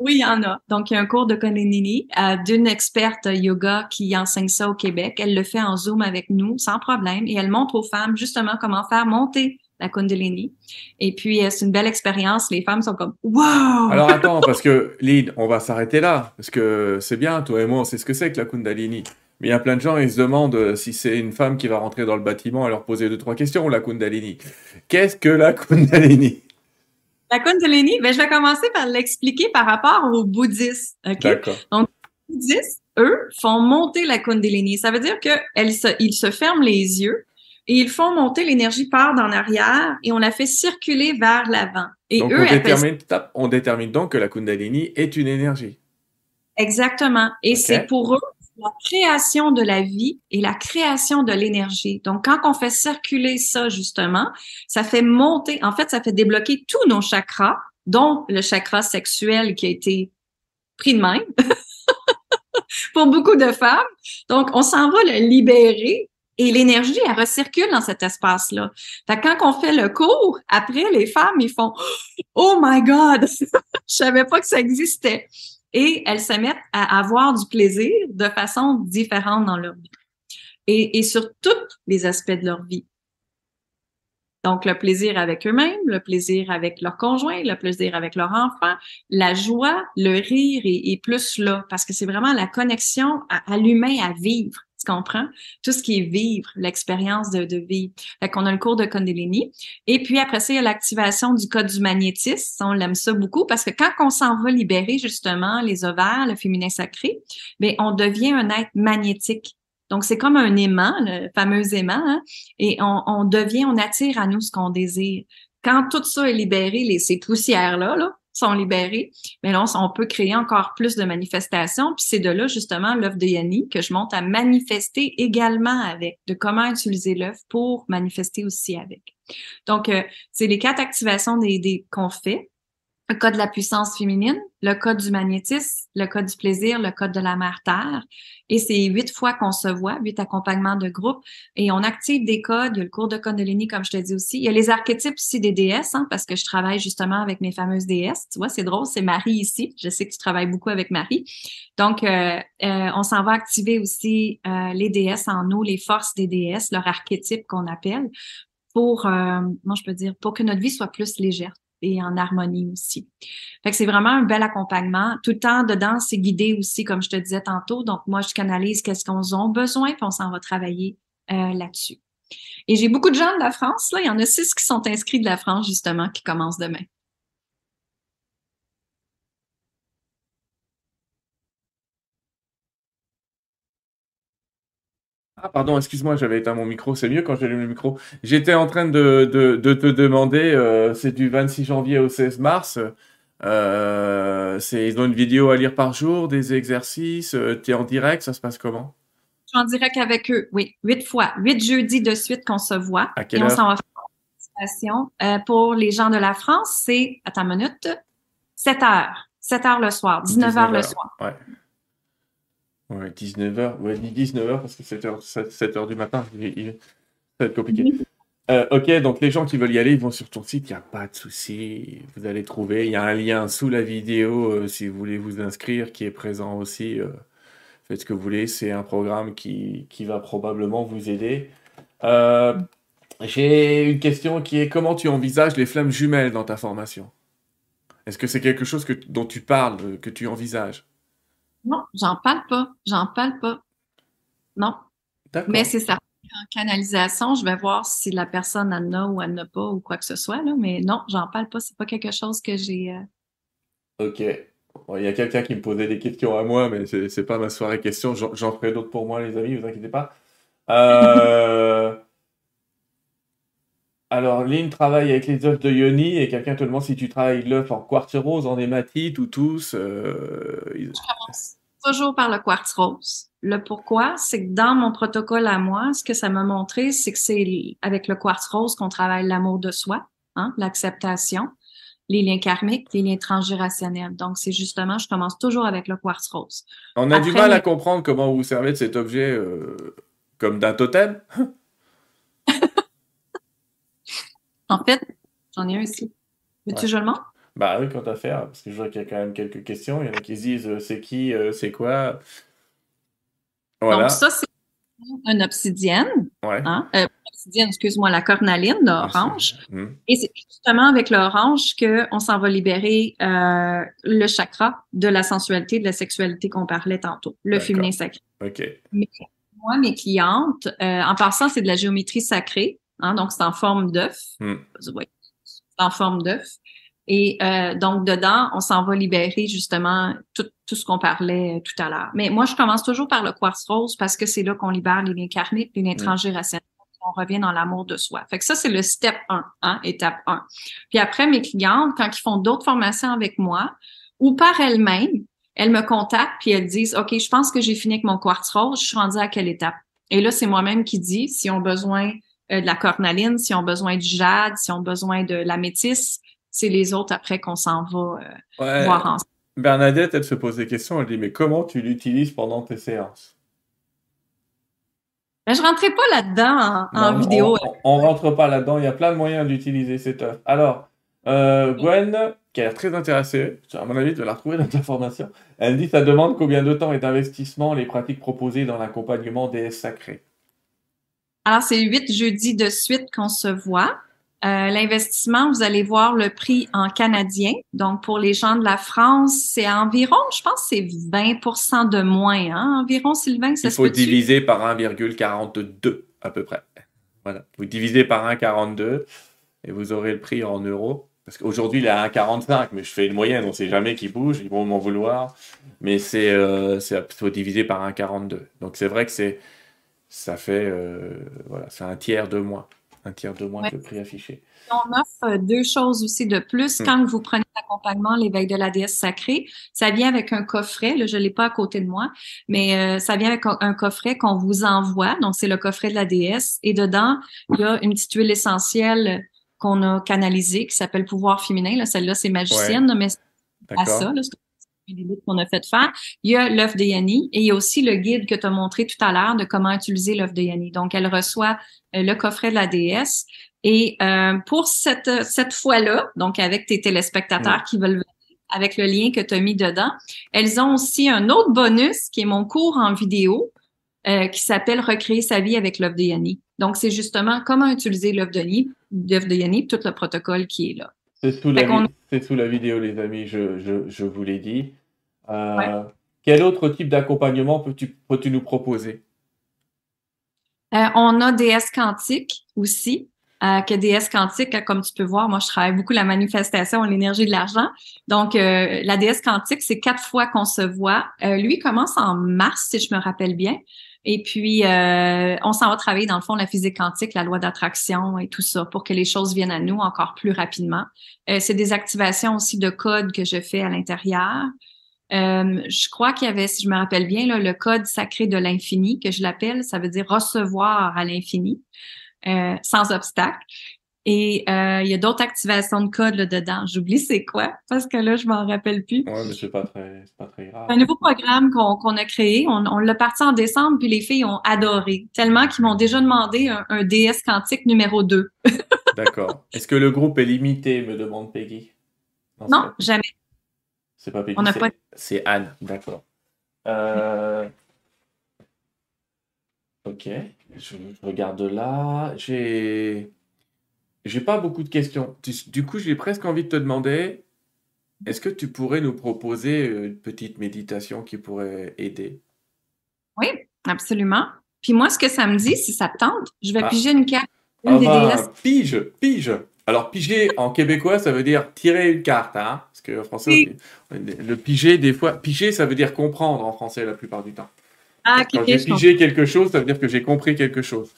Oui, il y en a. Donc, il y a un cours de Kundalini euh, d'une experte yoga qui enseigne ça au Québec. Elle le fait en Zoom avec nous, sans problème, et elle montre aux femmes justement comment faire monter la Kundalini. Et puis, euh, c'est une belle expérience. Les femmes sont comme « Wow! » Alors attends, parce que Lynn, on va s'arrêter là. Parce que c'est bien, toi et moi, on sait ce que c'est que la Kundalini. Mais il y a plein de gens, ils se demandent euh, si c'est une femme qui va rentrer dans le bâtiment et leur poser deux, trois questions, la Kundalini. Qu'est-ce que la Kundalini? La Kundalini, ben, je vais commencer par l'expliquer par rapport aux bouddhistes. OK? D'accord. Les bouddhistes, eux, font monter la Kundalini. Ça veut dire qu'ils se, ils se ferment les yeux et ils font monter l'énergie part en arrière et on la fait circuler vers l'avant. Et Donc eux, on détermine, on détermine donc que la Kundalini est une énergie. Exactement. Et c'est pour eux la création de la vie et la création de l'énergie. Donc, quand on fait circuler ça, justement, ça fait monter, en fait, ça fait débloquer tous nos chakras, dont le chakra sexuel qui a été pris de même pour beaucoup de femmes. Donc, on s'en va le libérer et l'énergie, elle recircule dans cet espace-là. Fait quand on fait le cours, après, les femmes, ils font « Oh my God! Je savais pas que ça existait! » Et elles se mettent à avoir du plaisir de façon différente dans leur vie. Et, et sur tous les aspects de leur vie. Donc, le plaisir avec eux-mêmes, le plaisir avec leur conjoint, le plaisir avec leur enfant, la joie, le rire est plus là parce que c'est vraiment la connexion à l'humain à vivre. Tu comprends? Tout ce qui est vivre, l'expérience de, de vivre. Fait qu'on a le cours de Kundalini. Et puis après ça, il y a l'activation du code du magnétisme. On l'aime ça beaucoup parce que quand on s'en va libérer justement les ovaires, le féminin sacré, bien, on devient un être magnétique Donc, c'est comme un aimant, le fameux aimant, hein, et on, on, devient, on attire à nous ce qu'on désire. Quand tout ça est libéré, les, ces poussières-là, là, sont libérées, mais là, on, peut créer encore plus de manifestations. Puis c'est de là, justement, l'œuf de Yanni que je monte à manifester également avec, de comment utiliser l'œuf pour manifester aussi avec. Donc, euh, c'est les quatre activations des, des qu'on fait le code de la puissance féminine, le code du magnétisme, le code du plaisir, le code de la mère terre. Et c'est huit fois qu'on se voit, huit accompagnements de groupe. Et on active des codes. Il y a le cours de Kundalini, comme je te dis aussi. Il y a les archétypes aussi des déesses, hein, parce que je travaille justement avec mes fameuses déesses. Tu vois, c'est drôle, c'est Marie ici. Je sais que tu travailles beaucoup avec Marie. Donc, euh, euh, on s'en va activer aussi euh, les déesses en nous, les forces des déesses, leur archétype qu'on appelle, pour, moi je peux dire, pour que notre vie soit plus légère et en harmonie aussi. Fait que c'est vraiment un bel accompagnement. Tout le temps dedans, c'est guidé aussi, comme je te disais tantôt. Donc, moi, je canalise qu'est-ce qu'on a besoin, puis on s'en va travailler euh, là-dessus. Et j'ai beaucoup de gens de la France, là. Il y en a six qui sont inscrits de la France, justement, qui commencent demain. Ah, pardon, excuse-moi, j'avais éteint mon micro. C'est mieux quand j'allume le micro. J'étais en train de, de, te demander, euh, c'est du 26 janvier au 16 mars. Euh, c'est, ils ont une vidéo à lire par jour, des exercices. Euh, tu es en direct, ça se passe comment? Je suis en direct avec eux, oui. Huit fois. Huit jeudis de suite qu'on se voit. À quelle et on s'en va faire pour les gens de la France, c'est, attends une minute, 7 heures. 7 heures le soir, 19, heures le soir. Ouais. Ouais, 19h. Ouais, 19h parce que 7h, 7h du matin, ça va être compliqué. Euh, ok, donc les gens qui veulent y aller, ils vont sur ton site, il n'y a pas de souci. Vous allez trouver. Il y a un lien sous la vidéo euh, si vous voulez vous inscrire qui est présent aussi. Euh, faites ce que vous voulez. C'est un programme qui, qui, va probablement vous aider. J'ai une question qui est comment tu envisages les flammes jumelles dans ta formation? Est-ce que c'est quelque chose que, dont tu parles, que tu envisages? Non, j'en parle pas. J'en parle pas. Non. Mais c'est ça. En canalisation, je vais voir si la personne en a ou elle n'a pas ou quoi que ce soit. Là. Mais non, j'en parle pas. C'est pas quelque chose que j'ai. Euh, OK. Il y a quelqu'un qui me posait des questions à moi, mais c'est, c'est pas ma soirée question. J'en, ferai d'autres pour moi, les amis, vous inquiétez pas. Euh... Alors, Lynn travaille avec les œufs de Yoni et quelqu'un te demande si tu travailles l'œuf en quartz rose, en hématite ou tous. Euh, Je commence toujours par le quartz rose. Le pourquoi, c'est que dans mon protocole à moi, ce que ça m'a montré, c'est que c'est avec le quartz rose qu'on travaille l'amour de soi, hein, l'acceptation, les liens karmiques, les liens transgénérationnels. Donc, c'est justement, je commence toujours avec le quartz rose. On a du mal à comprendre comment vous servez de cet objet euh, comme d'un totem. En fait, j'en ai un ici. Veux-tu que je le montre? Bah oui, quand à faire, parce que je vois qu'il y a quand même quelques questions. Il y en a qui se disent euh, c'est qui, euh, c'est quoi? Voilà. Donc, ça, c'est un obsidienne. Ouais. Hein? Euh, obsidienne, excuse-moi, la cornaline d'orange. Mmh. Et c'est justement avec l'orange qu'on s'en va libérer le chakra de la sensualité, de la sexualité qu'on parlait tantôt, le féminin sacré. OK. moi, mes clientes, en passant, c'est de la géométrie sacrée. Hein, donc, c'est en forme d'œuf. Hmm. Oui, en forme d'œuf. Et euh, donc, dedans, on s'en va libérer justement tout, tout ce qu'on parlait euh, tout à l'heure. Mais moi, je commence toujours par le quartz rose parce que c'est là qu'on libère les liens karmiques, les liens hmm. transgénérationnels. On revient dans l'amour de soi. Fait que ça, c'est le step 1, hein, étape 1. Puis après, mes clientes, quand ils font d'autres formations avec moi ou par elles-mêmes, elles me contactent puis elles disent, OK, je pense que j'ai fini avec mon quartz rose, je suis rendue à quelle étape? Et là, c'est moi-même qui dis si on a besoin de la cornaline, si on ont besoin du jade, si on a besoin de la métisse, c'est les autres après qu'on s'en va euh, voir ensemble. Bernadette, elle se pose des questions, elle dit, mais comment tu l'utilises pendant tes séances? Ben, je rentrais pas là-dedans en, vidéo. On, ne rentre pas là-dedans, il y a plein de moyens d'utiliser cette œuvre. Alors, euh, Gwen, qui a l'air très intéressée, à mon avis, tu vas la retrouver dans ta formation, elle dit, ça demande combien de temps et d'investissement les pratiques proposées dans l'accompagnement des sacrés? Alors, c'est huit jeudis de suite qu'on se voit. Euh, l'investissement, vous allez voir le prix en canadien. Donc, pour les gens de la France, c'est environ, je pense, c'est 20% de moins. Hein? Environ, Sylvain, ça Il faut diviser par 1,42 à peu près. Voilà. Vous divisez par 1,42 et vous aurez le prix en euros. Parce qu'aujourd'hui, il est à 1,45, mais je fais une moyenne, on ne sait jamais qui bouge, ils vont m'en vouloir. Mais c'est, euh, faut diviser par 1,42. Donc, c'est vrai que c'est ça fait, euh, voilà, c'est un tiers de moins. Un tiers de moins que le prix affiché. On offre deux choses aussi de plus. Hmm. Quand vous prenez l'accompagnement l'éveil de la déesse sacrée, ça vient avec un coffret. Là, je l'ai pas à côté de moi, mais euh, ça vient avec un coffret qu'on vous envoie. Donc, c'est le coffret de la déesse. Et dedans, il y a une petite huile essentielle qu'on a canalisée qui s'appelle Pouvoir féminin. Là, celle-là, c'est magicienne, mais c'est à ça. Là, qu'on a fait faire. Il y a l'œuf de Yanni et il y a aussi le guide que tu as montré tout à l'heure de comment utiliser l'œuf de Yanni. Donc, elle reçoit euh, le coffret de la déesse. Et euh, pour cette, cette fois-là, donc avec tes téléspectateurs qui veulent venir, avec le lien que tu as mis dedans, elles ont aussi un autre bonus qui est mon cours en vidéo euh, qui s'appelle Recréer sa vie avec l'œuf de Yanni. Donc, c'est justement comment utiliser l'œuf de Yanni, l'œuf de Yanni, tout le protocole qui est là. C'est sous, la vidéo, les amis, je, je, je vous l'ai dit. Euh, quel autre type d'accompagnement peux-tu peux nous proposer? Euh, on a DS quantique aussi. Euh, que DS quantique, comme tu peux voir, moi je travaille beaucoup la manifestation, l'énergie de l'argent. Donc euh, la DS quantique, c'est quatre fois qu'on se voit. lui commence en mars, si je me rappelle bien. Et puis, on s'en va travailler dans le fond la physique quantique, la loi d'attraction et tout ça pour que les choses viennent à nous encore plus rapidement. c'est des activations aussi de codes que je fais à l'intérieur. Euh, je crois qu'il y avait, si je me rappelle bien, là, le code sacré de l'infini, que je l'appelle, ça veut dire recevoir à l'infini, euh, sans obstacle. Et euh, il y a d'autres activations de code là dedans. J'oublie c'est quoi, parce que là, je m'en rappelle plus. Oui, mais c'est pas très, pas très grave. Un nouveau programme qu'on a créé, on, on l'a parti en décembre, puis les filles ont adoré, tellement qu'ils m'ont déjà demandé un, un, DS quantique numéro 2. D'accord. Est-ce que le groupe est limité, me demande Peggy? non jamais. C'est pas Peggy, c'est Anne, d'accord. Euh, ok, je, regarde là. J'ai, j'ai pas beaucoup de questions. Du coup, j'ai presque envie de te demander, est-ce que tu pourrais nous proposer une petite méditation qui pourrait aider? Oui, absolument. Puis moi, ce que ça me dit, si ça te tente, je vais ah. piger une carte. Une ah bah, pige, pige. Alors, piger en québécois, ça veut dire tirer une carte, hein Parce que en français, le piger, des fois, piger, ça veut dire comprendre en français la plupart du temps. Ah, Quand j'ai pigé quelque chose, ça veut dire que j'ai compris quelque chose.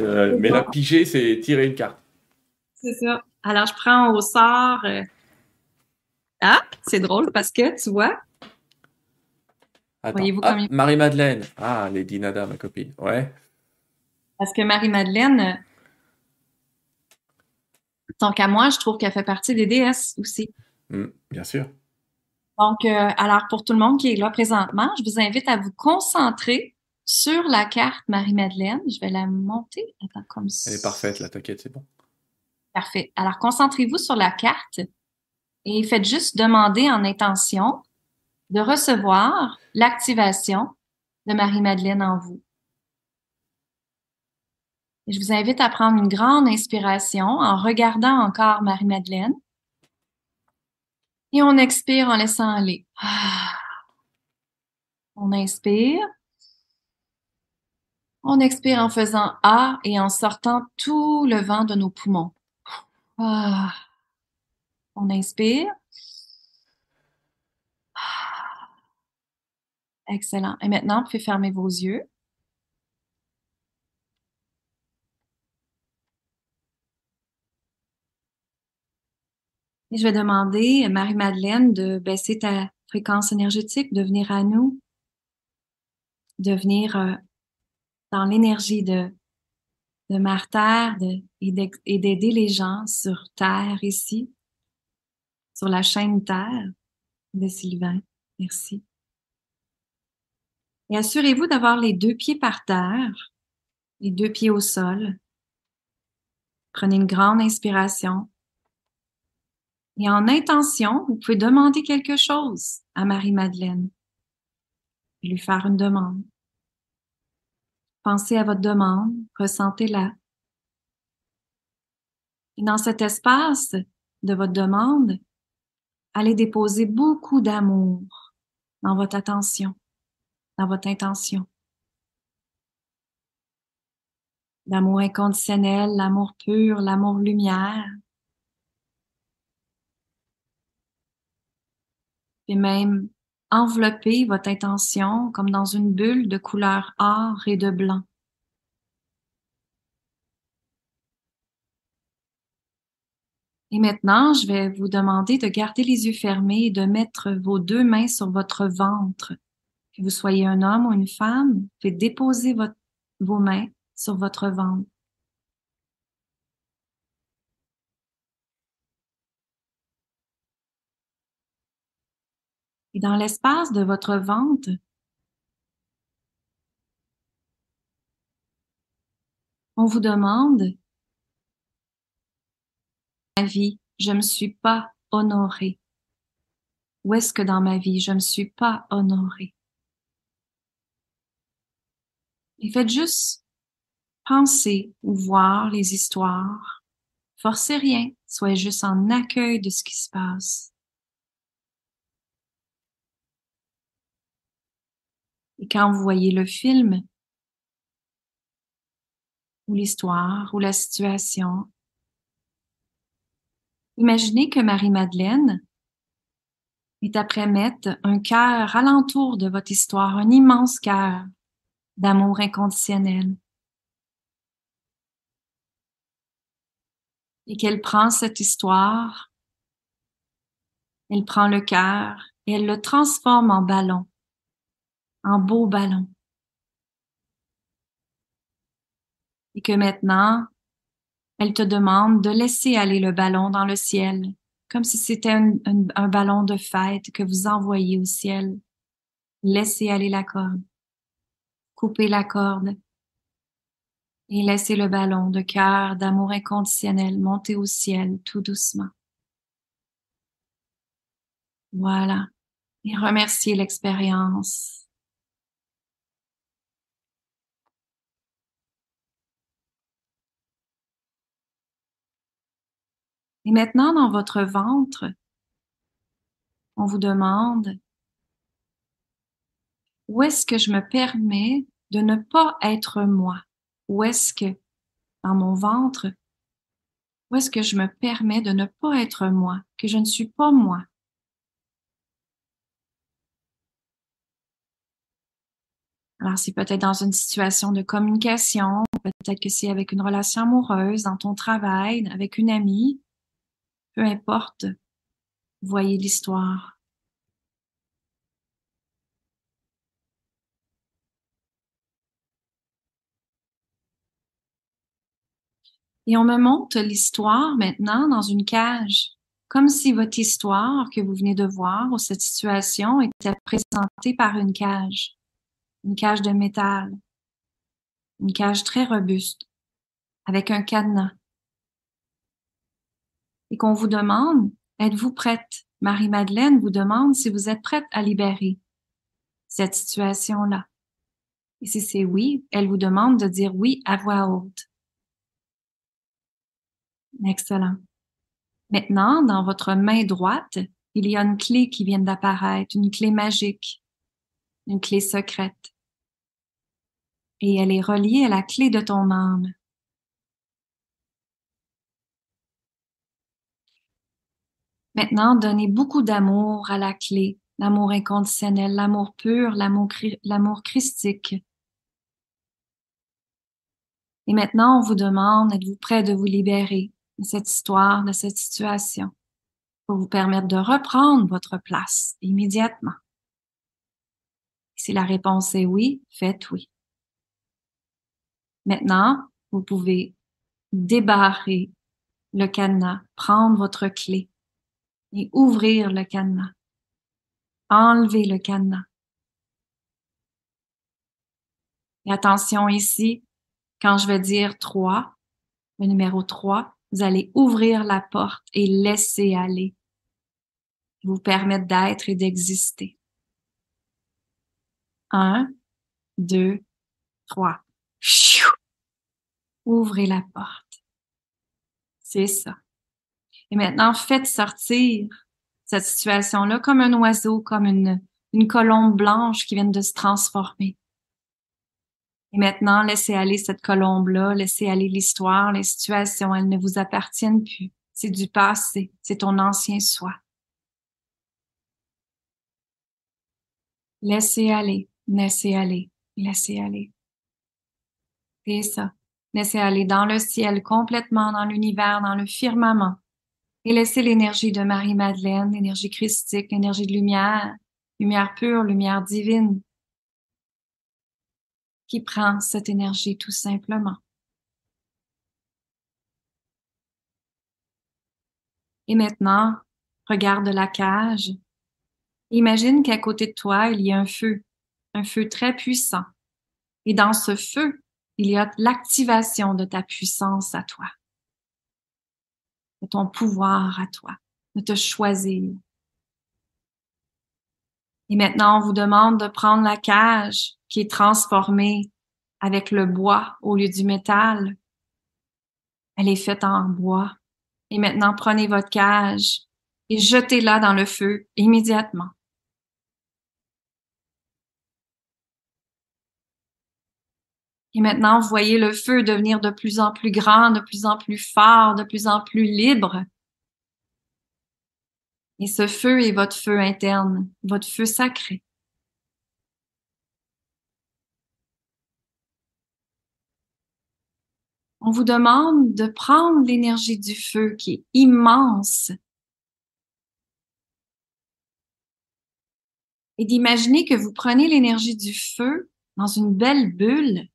Euh, mais la piger, c'est tirer une carte. C'est ça. Alors, je prends au sort. Euh, ah, c'est drôle parce que, tu vois. Voyez-vous ah, Marie-Madeleine. Ah, Lady Nada, ma copine. Ouais. Parce que Marie-Madeleine, Tant qu'à moi, je trouve qu'elle fait partie des DS aussi. Mm, bien sûr. Donc, euh, alors pour tout le monde qui est là présentement, je vous invite à vous concentrer sur la carte Marie-Madeleine. Je vais la monter. Attends, comme ça. Elle est parfaite, là, t'inquiète, c'est bon. Parfait. Alors, concentrez-vous sur la carte et faites juste demander en intention de recevoir l'activation de Marie-Madeleine en vous je vous invite à prendre une grande inspiration en regardant encore Marie-Madeleine. Et on expire en laissant aller. Ah. On inspire. On expire en faisant A et en sortant tout le vent de nos poumons. Ah. On inspire. Ah. Excellent. Et maintenant, vous pouvez fermer vos yeux. Je vais demander à Marie-Madeleine de baisser ta fréquence énergétique, de venir à nous, de venir euh, dans l'énergie de, de Mère Terre et d'aider les gens sur Terre ici, sur la chaîne Terre de Sylvain. Merci. Et assurez-vous d'avoir les deux pieds par terre, les deux pieds au sol. Prenez une grande inspiration. Et en intention, vous pouvez demander quelque chose à Marie-Madeleine et lui faire une demande. Pensez à votre demande, ressentez-la. Et dans cet espace de votre demande, allez déposer beaucoup d'amour dans votre attention, dans votre intention. L'amour inconditionnel, l'amour pur, l'amour lumière. et même envelopper votre intention comme dans une bulle de couleur or et de blanc. Et maintenant, je vais vous demander de garder les yeux fermés et de mettre vos deux mains sur votre ventre. Que vous soyez un homme ou une femme, faites déposer vos mains sur votre ventre. Dans l'espace de votre ventre, on vous demande ma vie, je me suis pas honorée. Où est-ce que dans ma vie, je me suis pas honorée? Et faites juste penser ou voir les histoires. Forcez rien, soyez juste en accueil de ce qui se passe. Quand vous voyez le film, ou l'histoire, ou la situation, imaginez que Marie-Madeleine est après mettre un cœur alentour de votre histoire, un immense cœur d'amour inconditionnel. Et qu'elle prend cette histoire, elle prend le cœur et elle le transforme en ballon en beau ballon. Et que maintenant, elle te demande de laisser aller le ballon dans le ciel, comme si c'était un, un, ballon de fête que vous envoyez au ciel. Laissez aller la corde. Coupez la corde. Et laissez le ballon de cœur, d'amour inconditionnel monter au ciel tout doucement. Voilà. Et remerciez l'expérience. Et maintenant, dans votre ventre, on vous demande où est-ce que je me permets de ne pas être moi? Où est-ce que, dans mon ventre, où est-ce que je me permets de ne pas être moi, que je ne suis pas moi? Alors, c'est peut-être dans une situation de communication, peut-être que c'est avec une relation amoureuse, dans ton travail, avec une amie, peu importe, voyez l'histoire. Et on me montre l'histoire maintenant dans une cage, comme si votre histoire que vous venez de voir ou cette situation était présentée par une cage, une cage de métal, une cage très robuste, avec un cadenas et qu'on vous demande, êtes-vous prête? Marie-Madeleine vous demande si vous êtes prête à libérer cette situation-là. Et si c'est oui, elle vous demande de dire oui à voix haute. Excellent. Maintenant, dans votre main droite, il y a une clé qui vient d'apparaître, une clé magique, une clé secrète. Et elle est reliée à la clé de ton âme. Maintenant, donnez beaucoup d'amour à la clé, l'amour inconditionnel, l'amour pur, l'amour christique. Et maintenant, on vous demande, êtes-vous prêt de vous libérer de cette histoire, de cette situation, pour vous permettre de reprendre votre place immédiatement? Si la réponse est oui, faites oui. Maintenant, vous pouvez débarrer le cadenas, prendre votre clé et ouvrir le cadenas. Enlever le cadenas. Et attention ici, quand je vais dire 3, le numéro 3, vous allez ouvrir la porte et laisser aller. Vous permettre d'être et d'exister. 1, 2, 3. Ouvrez la porte. C'est ça. Et maintenant, faites sortir cette situation-là comme un oiseau, comme une, une colombe blanche qui vient de se transformer. Et maintenant, laissez aller cette colombe-là, laissez aller l'histoire, les situations, elles ne vous appartiennent plus. C'est du passé, c'est ton ancien soi. Laissez aller, laissez aller, laissez aller. Et ça, laissez aller dans le ciel, complètement dans l'univers, dans le firmament Et laissez l'énergie de Marie-Madeleine, l'énergie christique, l'énergie de lumière, lumière pure, lumière divine, qui prend cette énergie tout simplement. Et maintenant, regarde la cage. Imagine qu'à côté de toi, il y a un feu, un feu très puissant. Et dans ce feu, il y a l'activation de ta puissance à toi, de ton pouvoir à toi, de te choisir. Et maintenant, on vous demande de prendre la cage qui est transformée avec le bois au lieu du métal. Elle est faite en bois. Et maintenant, prenez votre cage et jetez-la dans le feu immédiatement. Et maintenant, voyez le feu devenir de plus en plus grand, de plus en plus fort, de plus en plus libre. Et ce feu est votre feu interne, votre feu sacré. On vous demande de prendre l'énergie du feu qui est immense et d'imaginer que vous prenez l'énergie du feu dans une belle bulle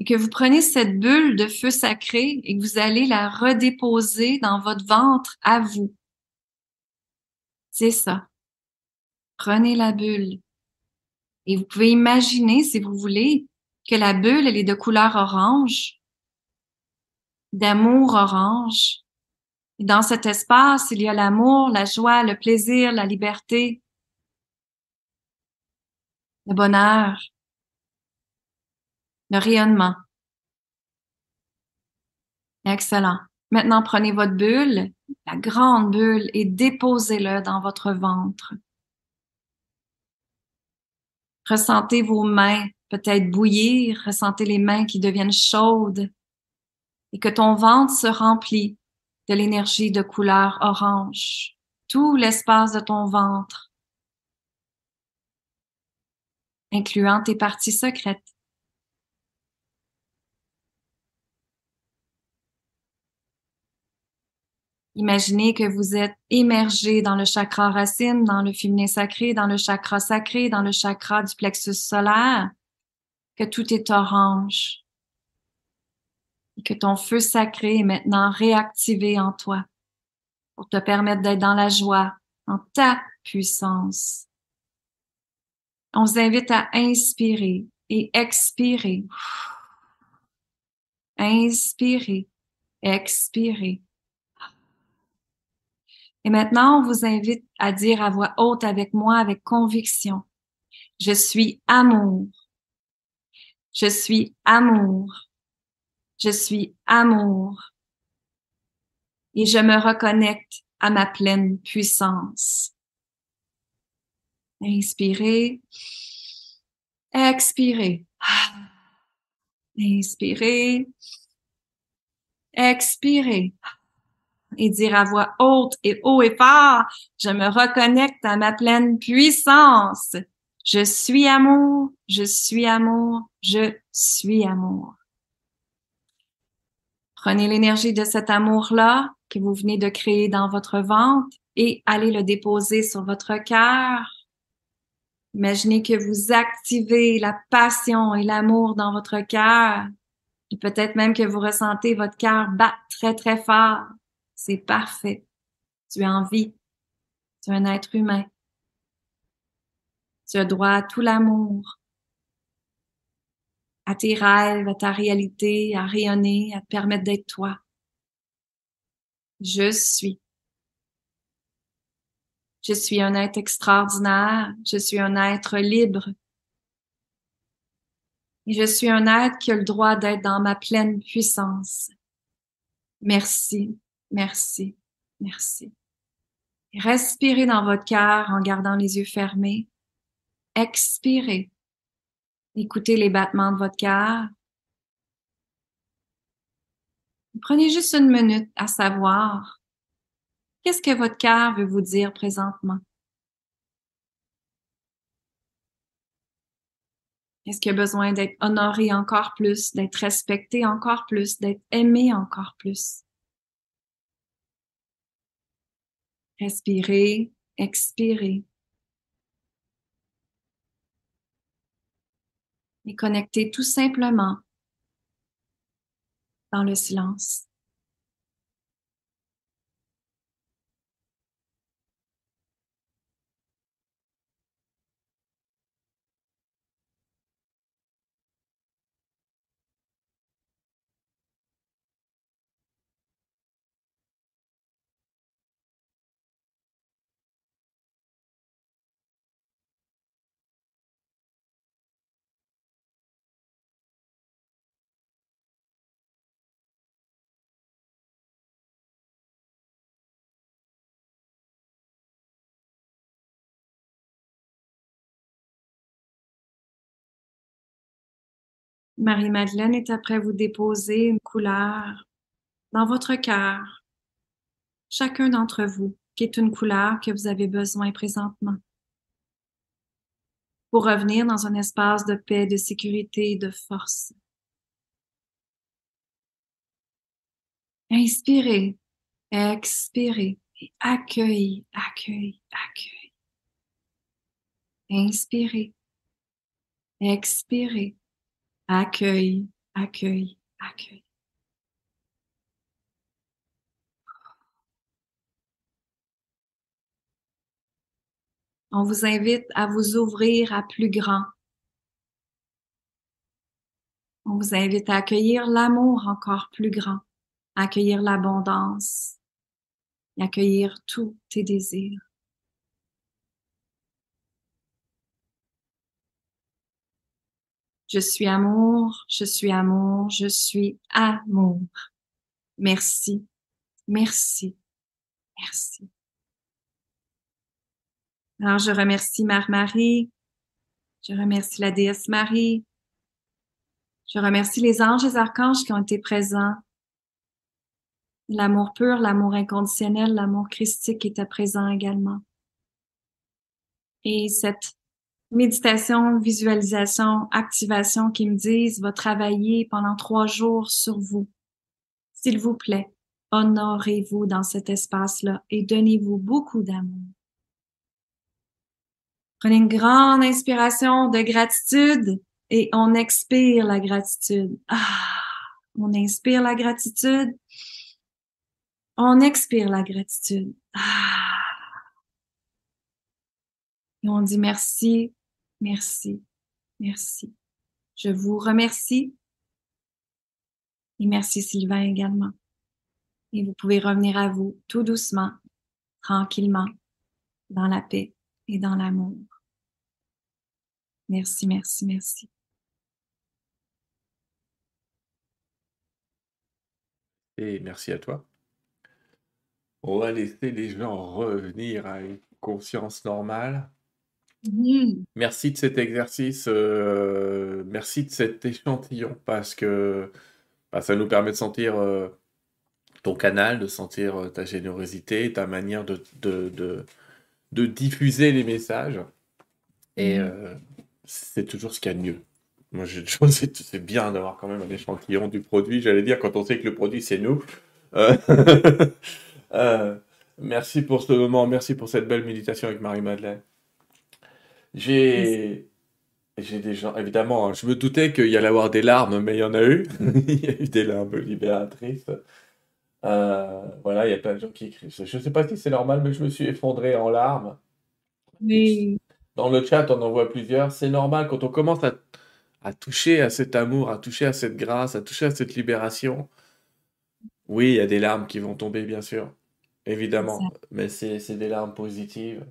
et que vous prenez cette bulle de feu sacré et que vous allez la redéposer dans votre ventre à vous. C'est ça. Prenez la bulle. Et vous pouvez imaginer, si vous voulez, que la bulle, elle est de couleur orange, d'amour orange. Et dans cet espace, il y a l'amour, la joie, le plaisir, la liberté, le bonheur, le rayonnement. Excellent. Maintenant, prenez votre bulle, la grande bulle, et déposez-le dans votre ventre. Ressentez vos mains peut-être bouillir, ressentez les mains qui deviennent chaudes et que ton ventre se remplit de l'énergie de couleur orange, tout l'espace de ton ventre, incluant tes parties secrètes. Imaginez que vous êtes émergé dans le chakra racine, dans le féminin sacré, dans le chakra sacré, dans le chakra du plexus solaire, que tout est orange et que ton feu sacré est maintenant réactivé en toi pour te permettre d'être dans la joie, en ta puissance. On vous invite à inspirer et expirer. Inspirer, expirer. Et maintenant, on vous invite à dire à voix haute avec moi, avec conviction, je suis amour. Je suis amour. Je suis amour. Et je me reconnecte à ma pleine puissance. Inspirez. Expirez. Inspirez. Expirez et dire à voix haute et haut et fort, je me reconnecte à ma pleine puissance. Je suis amour, je suis amour, je suis amour. Prenez l'énergie de cet amour-là que vous venez de créer dans votre ventre et allez le déposer sur votre cœur. Imaginez que vous activez la passion et l'amour dans votre cœur. Et peut-être même que vous ressentez votre cœur battre très, très fort. C'est parfait. Tu es en vie. Tu es un être humain. Tu as droit à tout l'amour, à tes rêves, à ta réalité, à rayonner, à te permettre d'être toi. Je suis. Je suis un être extraordinaire. Je suis un être libre. Et je suis un être qui a le droit d'être dans ma pleine puissance. Merci. Merci, merci. Respirez dans votre cœur en gardant les yeux fermés. Expirez. Écoutez les battements de votre cœur. Prenez juste une minute à savoir qu'est-ce que votre cœur veut vous dire présentement? Est-ce qu'il a besoin d'être honoré encore plus, d'être respecté encore plus, d'être aimé encore plus? Respirez, expirez. Et connectez tout simplement dans le silence. Marie-Madeleine est après vous déposer une couleur dans votre cœur, chacun d'entre vous, qui est une couleur que vous avez besoin présentement pour revenir dans un espace de paix, de sécurité et de force. Inspirez, expirez et accueillez, accueillez, accueillez. Inspirez, expirez Accueil, accueil, accueil. On vous invite à vous ouvrir à plus grand. On vous invite à accueillir l'amour encore plus grand, accueillir l'abondance, accueillir tous tes désirs. Je suis amour, je suis amour, je suis amour. Merci, merci, merci. Alors, je remercie Mère Marie, je remercie la déesse Marie, je remercie les anges et les archanges qui ont été présents. L'amour pur, l'amour inconditionnel, l'amour christique était présent également. Et cette méditation, visualisation, activation qui me disent va travailler pendant trois jours sur vous. S'il vous plaît, honorez-vous dans cet espace-là et donnez-vous beaucoup d'amour. Prenez une grande inspiration de gratitude et on expire la gratitude. Ah, on inspire la gratitude. On expire la gratitude. Ah. Et on dit merci Merci. Merci. Je vous remercie. Et merci Sylvain également. Et vous pouvez revenir à vous tout doucement, tranquillement, dans la paix et dans l'amour. Merci, merci, merci. Et merci à toi. On va laisser les gens revenir à une conscience normale. Mmh. Merci de cet exercice, euh, merci de cet échantillon parce que bah, ça nous permet de sentir euh, ton canal, de sentir euh, ta générosité, ta manière de, de, de, diffuser les messages. Et mmh. c'est toujours ce qu'il y a de mieux. Moi, je c'est bien d'avoir quand même un échantillon du produit. J'allais dire, quand on sait que le produit, c'est nous. merci pour ce moment, merci pour cette belle méditation avec Marie-Madeleine. J'ai. J'ai des gens, évidemment, hein, je me doutais qu'il y allait avoir des larmes, mais il y en a eu. il y a eu des larmes libératrices. Euh, voilà, il y a plein de gens qui écrivent. Je ne sais pas si c'est normal, mais je me suis effondré en larmes. Oui. Dans le chat, on en voit plusieurs. C'est normal quand on commence à, à, toucher à cet amour, à toucher à cette grâce, à toucher à cette libération. Oui, il y a des larmes qui vont tomber, bien sûr, évidemment, mais c'est des larmes positives.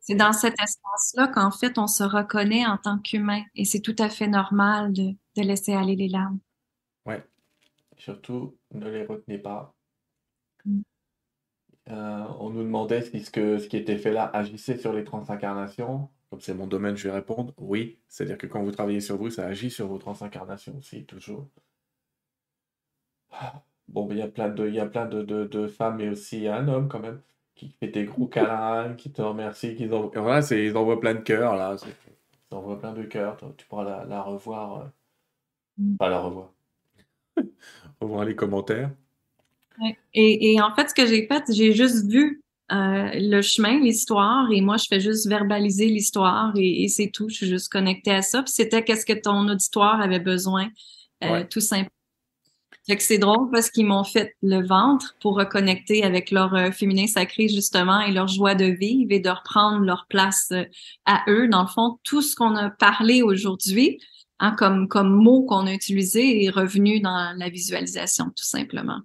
C'est dans cet espace-là qu'en fait, on se reconnaît en tant qu'humain et c'est tout à fait normal de, laisser aller les larmes. Ouais. Surtout, ne les retenez pas. Mm. Euh, on nous demandait si ce, que, ce qui était fait là agissait sur les transincarnations. Comme c'est mon domaine, je vais répondre oui. C'est-à-dire que quand vous travaillez sur vous, ça agit sur vos transincarnations aussi, toujours. Bon, il y a plein de, il y a plein de, de, de femmes et aussi un homme quand même qui fait des gros câlins, qui te remercie, qui. Voilà, c'est, ils envoient plein de cœurs, là. Ils envoient plein de cœurs. Tu pourras la, la revoir. Euh... Mm. Pas la revoir. revoir les commentaires. Et, et, en fait, ce que j'ai fait, j'ai juste vu euh, le chemin, l'histoire, et moi, je fais juste verbaliser l'histoire et, c'est tout. Je suis juste connectée à ça. Puis c'était qu'est-ce que ton auditoire avait besoin, euh, tout simplement. Fait que c'est drôle parce qu'ils m'ont fait le ventre pour reconnecter avec leur euh, féminin sacré, justement, et leur joie de vivre et de reprendre leur place à eux. Dans le fond, tout ce qu'on a parlé aujourd'hui, hein, comme, comme mot qu'on a utilisé, est revenu dans la visualisation, tout simplement.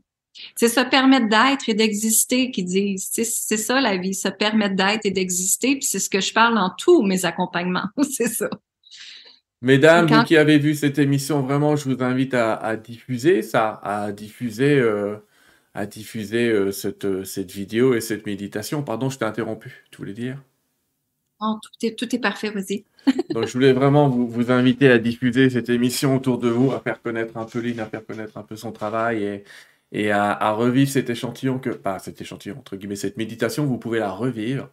C'est se permettre d'être et d'exister qui disent. C'est ça la vie, se permettre d'être et d'exister. Puis c'est ce que je parle dans tous mes accompagnements. c'est ça. Mesdames, vous qui avez vu cette émission, vraiment, je vous invite à, diffuser ça, à diffuser, à diffuser euh, euh, cette, euh, cette vidéo et cette méditation. Pardon, je t'ai interrompu. Tu voulais dire? Non, tout est, tout est parfait, vas-y. Donc, je voulais vraiment vous, vous, inviter à diffuser cette émission autour de vous, à faire connaître un peu Lynn, à faire connaître un peu son travail et, et à, revivre cet échantillon que, pas cet échantillon, entre guillemets, cette méditation, vous pouvez la revivre.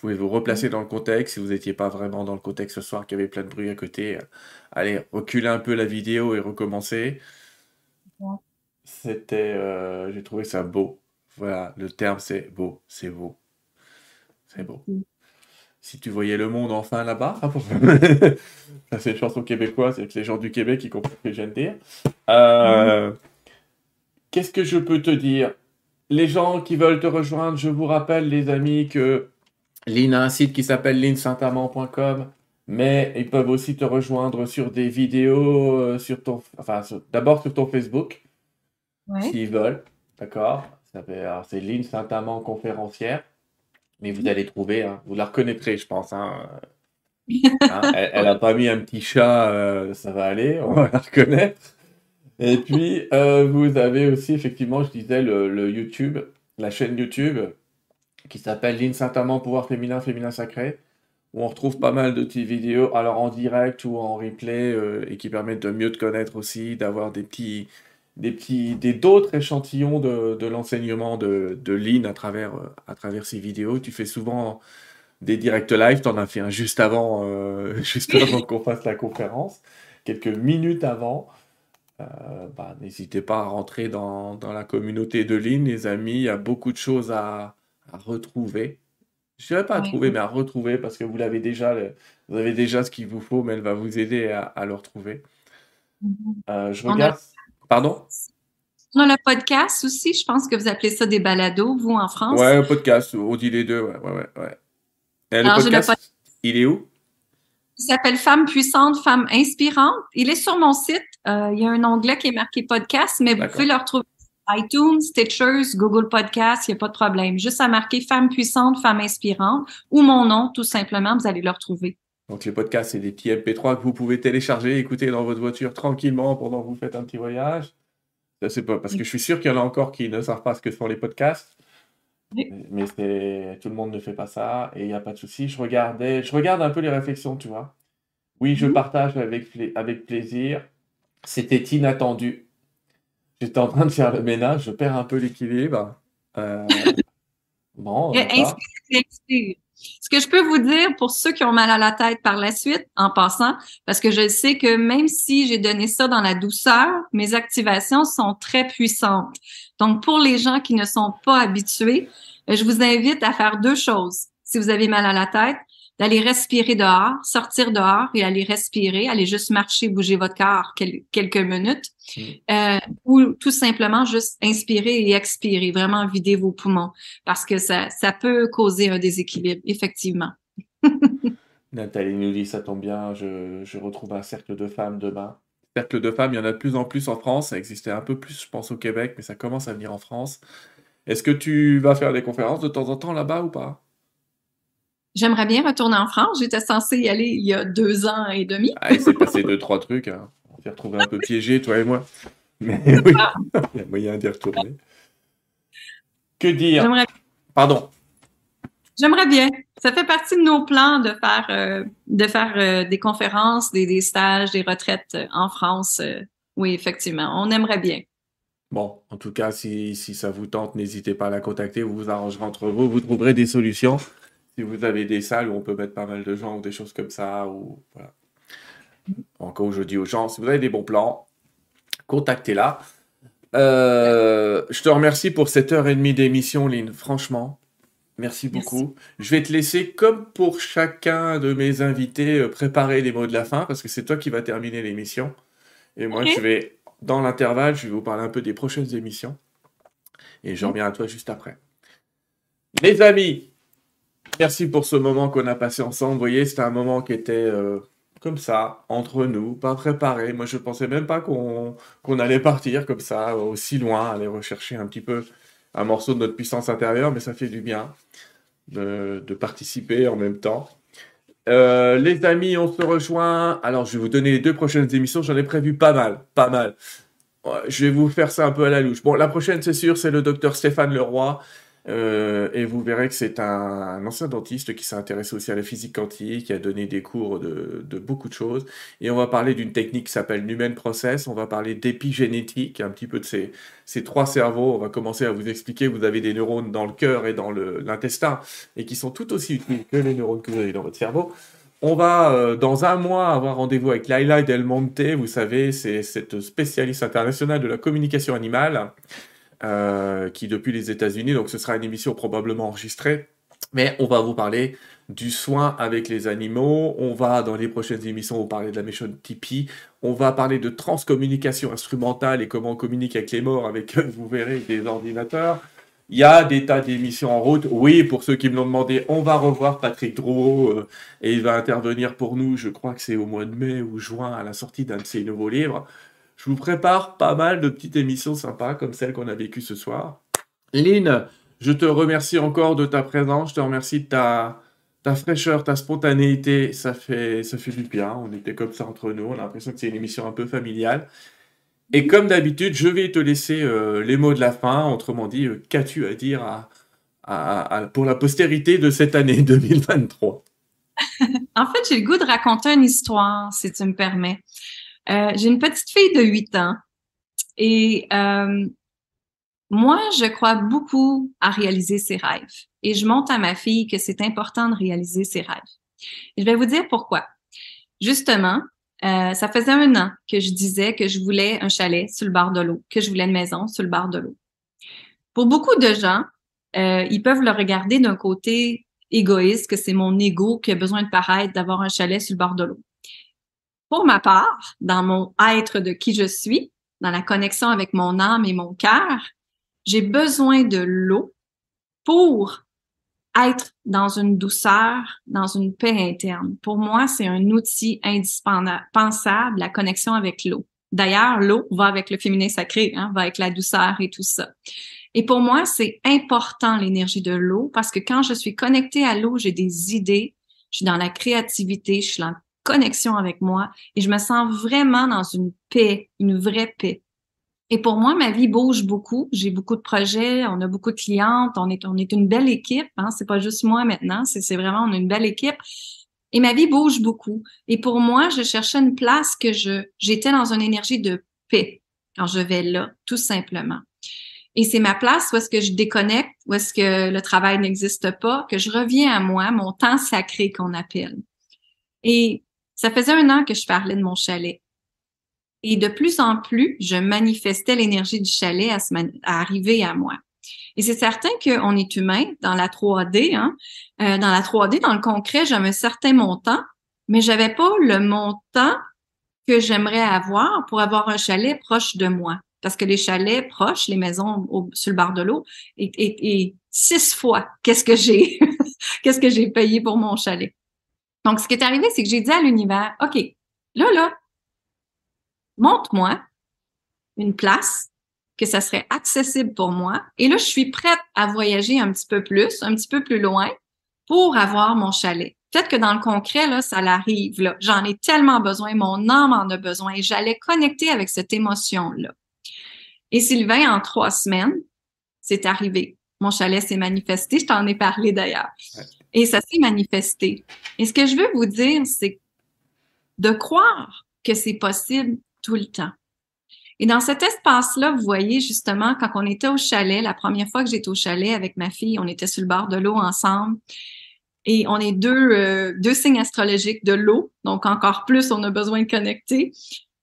Vous pouvez vous replacer dans le contexte. Si vous n'étiez pas vraiment dans le contexte ce soir, qu'il y avait plein de bruit à côté, euh, allez, reculer un peu la vidéo et recommencer. C'était, euh, j'ai trouvé ça beau. Voilà, le terme c'est beau, c'est beau. C'est beau. Mm. Si tu voyais le monde enfin là-bas, c'est une chanson québécoise, c'est les gens du Québec qui comprennent ce que je viens de dire. Euh, mm. Qu'est-ce que je peux te dire? Les gens qui veulent te rejoindre, je vous rappelle, les amis, que Lynn a un site qui s'appelle linsaintamant.com, mais ils peuvent aussi te rejoindre sur des vidéos, euh, sur ton, enfin, d'abord sur ton Facebook, s'ils veulent, d'accord C'est Lynn Saint-Amand conférencière, mais vous allez trouver, hein, vous la reconnaîtrez, je pense. Hein. Hein, elle n'a pas mis un petit chat, euh, ça va aller, on va la reconnaître. Et puis, euh, vous avez aussi, effectivement, je disais, le, YouTube, la chaîne YouTube qui s'appelle Ligne Saint-Amand Pouvoir Féminin, Féminin Sacré, où on retrouve pas mal de petites vidéos, alors en direct ou en replay, euh, et qui permettent de mieux te connaître aussi, d'avoir des petits, des petits, des d'autres échantillons de, de l'enseignement de, de Lynn à travers, euh, à travers ces vidéos. Tu fais souvent des directs live, tu en as fait un juste avant, juste avant qu'on fasse la conférence, quelques minutes avant. Euh, bah, n'hésitez pas à rentrer dans, la communauté de Lynn, les amis. Il y a beaucoup de choses à, retrouver. Je ne dirais pas à trouver, mais à retrouver parce que vous l'avez déjà, vous avez déjà ce qu'il vous faut, mais elle va vous aider à, le retrouver. Mm-hmm. Euh, je regarde. Pardon? On a le podcast aussi. Je pense que vous appelez ça des balados, vous, en France. Ouais, un podcast. On dit les deux. Ouais, ouais, ouais. le podcast, il est où? Il s'appelle Femme puissante, Femme inspirante. Il est sur mon site. Euh, il y a un onglet qui est marqué podcast, mais vous pouvez le retrouver iTunes, Stitchers, Google Podcast, il n'y a pas de problème. Juste à marquer Femme puissante, Femme inspirante ou mon nom, tout simplement, vous allez le retrouver. Donc les podcasts, c'est des petits MP3 que vous pouvez télécharger, écouter dans votre voiture tranquillement pendant que vous faites un petit voyage. C'est pas parce que je suis sûr qu'il y en a encore qui ne savent pas ce que sont les podcasts. Mais c'est tout le monde ne fait pas ça et il n'y a pas de souci. Je regardais, je regarde un peu les réflexions, tu vois. Oui, je mhm. partage avec, avec plaisir. C'était inattendu. J'étais en train de faire le ménage, je perds un peu l'équilibre. Euh, bon. Ce que je peux vous dire pour ceux qui ont mal à la tête par la suite, en passant, parce que je sais que même si j'ai donné ça dans la douceur, mes activations sont très puissantes. Donc, pour les gens qui ne sont pas habitués, je vous invite à faire deux choses. Si vous avez mal à la tête, d'aller respirer dehors, sortir dehors et aller respirer, aller juste marcher, bouger votre corps quelques minutes, mm. euh, ou tout simplement juste inspirer et expirer, vraiment vider vos poumons, parce que ça, ça peut causer un déséquilibre, effectivement. Nathalie nous dit, ça tombe bien, je, je retrouve un cercle de femmes demain cercle de femmes, il y en a de plus en plus en France. Ça existait un peu plus, je pense, au Québec, mais ça commence à venir en France. Est-ce que tu vas faire des conférences de temps en temps là-bas ou pas? J'aimerais bien retourner en France. J'étais censée y aller il y a deux ans et demi. Ah, il s'est passé deux, trois trucs. Hein. On s'est retrouvés un peu piégés, toi et moi. Mais oui, ah. il y a moyen d'y retourner. Que dire? Pardon. J'aimerais bien. Ça fait partie de nos plans de faire, euh, de faire euh, des conférences, des, stages, des retraites euh, en France. oui, effectivement. On aimerait bien. Bon, en tout cas, si, ça vous tente, n'hésitez pas à la contacter. Vous vous arrangerez entre vous. Vous trouverez des solutions. Si vous avez des salles où on peut mettre pas mal de gens ou des choses comme ça, ou voilà. Encore, je dis aux gens, si vous avez des bons plans, contactez-la. je te remercie pour cette heure et demie d'émission, Lynn. Franchement, Merci beaucoup. Je vais te laisser, comme pour chacun de mes invités, préparer les mots de la fin, parce que c'est toi qui vas terminer l'émission. Et moi, je vais, dans l'intervalle, je vais vous parler un peu des prochaines émissions. Et je reviens à toi juste après. Les amis, merci pour ce moment qu'on a passé ensemble. Vous voyez, c'était un moment qui était euh, comme ça, entre nous, pas préparé. Moi, je pensais même pas qu'on allait partir comme ça, aussi loin, aller rechercher un petit peu un morceau de notre puissance intérieure, mais ça fait du bien de, participer en même temps. Euh, les amis, on se rejoint. Alors, je vais vous donner les deux prochaines émissions. J'en ai prévu pas mal, pas mal. Je vais vous faire ça un peu à la louche. Bon, la prochaine, c'est sûr, c'est le docteur Stéphane Leroy. Euh, et vous verrez que c'est un, ancien dentiste qui s'est intéressé aussi à la physique quantique, qui a donné des cours de, beaucoup de choses. Et on va parler d'une technique qui s'appelle Numen Process. On va parler d'épigénétique, un petit peu de ces, trois cerveaux. On va commencer à vous expliquer. Vous avez des neurones dans le cœur et dans l'intestin, et qui sont tout aussi utiles que les neurones que vous avez dans votre cerveau. On va euh, dans un mois avoir rendez-vous avec Laila Del Monte, vous savez, c'est cette spécialiste internationale de la communication animale, euh, qui depuis les États-Unis, donc ce sera une émission probablement enregistrée, mais on va vous parler du soin avec les animaux, on va dans les prochaines émissions vous parler de la méthode Tipeee, on va parler de transcommunication instrumentale et comment on communique avec les morts avec, vous verrez, des ordinateurs. Il y a des tas d'émissions en route. Oui, pour ceux qui me l'ont demandé, on va revoir Patrick Drouot euh, et il va intervenir pour nous, je crois que c'est au mois de mai ou juin à la sortie d'un de ses nouveaux livres. Je vous prépare pas mal de petites émissions sympas comme celle qu'on a vécue ce soir. Lynn, je te remercie encore de ta présence, je te remercie de ta, ta fraîcheur, ta spontanéité, ça fait, ça fait du bien. On était comme ça entre nous, on a l'impression que c'est une émission un peu familiale. Et comme d'habitude, je vais te laisser euh, les mots de la fin. Autrement dit, euh, qu'as-tu à dire pour la postérité de cette année 2023 En fait, j'ai le goût de raconter une histoire, si tu me permets. Euh, j'ai une petite fille de 8 ans et moi, je crois beaucoup à réaliser ses rêves. Et je montre à ma fille que c'est important de réaliser ses rêves. Et je vais vous dire pourquoi. Justement, euh, ça faisait un an que je disais que je voulais un chalet sur le bord de l'eau, que je voulais une maison sur le bord de l'eau. Pour beaucoup de gens, euh, ils peuvent le regarder d'un côté égoïste, que c'est mon ego qui a besoin de paraître, d'avoir un chalet sur le bord de l'eau. Pour ma part, dans mon être de qui je suis, dans la connexion avec mon âme et mon cœur, j'ai besoin de l'eau pour être dans une douceur, dans une paix interne. Pour moi, c'est un outil indispensable, la connexion avec l'eau. D'ailleurs, l'eau va avec le féminin sacré, hein, va avec la douceur et tout ça. Et pour moi, c'est important l'énergie de l'eau parce que quand je suis connectée à l'eau, j'ai des idées, je suis dans la créativité, je suis en connexion avec moi et je me sens vraiment dans une paix, une vraie paix. Et pour moi, ma vie bouge beaucoup. J'ai beaucoup de projets, on a beaucoup de clientes, on est, on est une belle équipe. Hein? C'est pas juste moi maintenant, c'est vraiment on a une belle équipe. Et ma vie bouge beaucoup. Et pour moi, je cherchais une place que je j'étais dans une énergie de paix quand je vais là, tout simplement. Et c'est ma place où est-ce que je déconnecte, où est-ce que le travail n'existe pas, que je reviens à moi, mon temps sacré qu'on appelle. Et ça faisait un an que je parlais de mon chalet. Et de plus en plus, je manifestais l'énergie du chalet à, à arriver à moi. Et c'est certain qu'on est humain dans la 3D. Hein? Euh, dans la 3D, dans le concret, j'avais un certain montant, mais j'avais pas le montant que j'aimerais avoir pour avoir un chalet proche de moi. Parce que les chalets proches, les maisons sur le bord de l'eau, et, six fois qu'est-ce que j'ai, qu'est-ce que j'ai payé pour mon chalet. Donc, ce qui est arrivé, c'est que j'ai dit à l'univers, OK, là, là, montre-moi une place que ça serait accessible pour moi. Et là, je suis prête à voyager un petit peu plus, un petit peu plus loin pour avoir mon chalet. Peut-être que dans le concret, là, ça l'arrive. Là. J'en ai tellement besoin, mon âme en a besoin et j'allais connecter avec cette émotion-là. Et Sylvain, en trois semaines, c'est arrivé. Mon chalet s'est manifesté. Je t'en ai parlé d'ailleurs. Et ça s'est manifesté. Et ce que je veux vous dire, c'est de croire que c'est possible tout le temps. Et dans cet espace-là, vous voyez justement, quand on était au chalet, la première fois que j'étais au chalet avec ma fille, on était sur le bord de l'eau ensemble. Et on est deux, euh, deux signes astrologiques de l'eau, donc encore plus, on a besoin de connecter.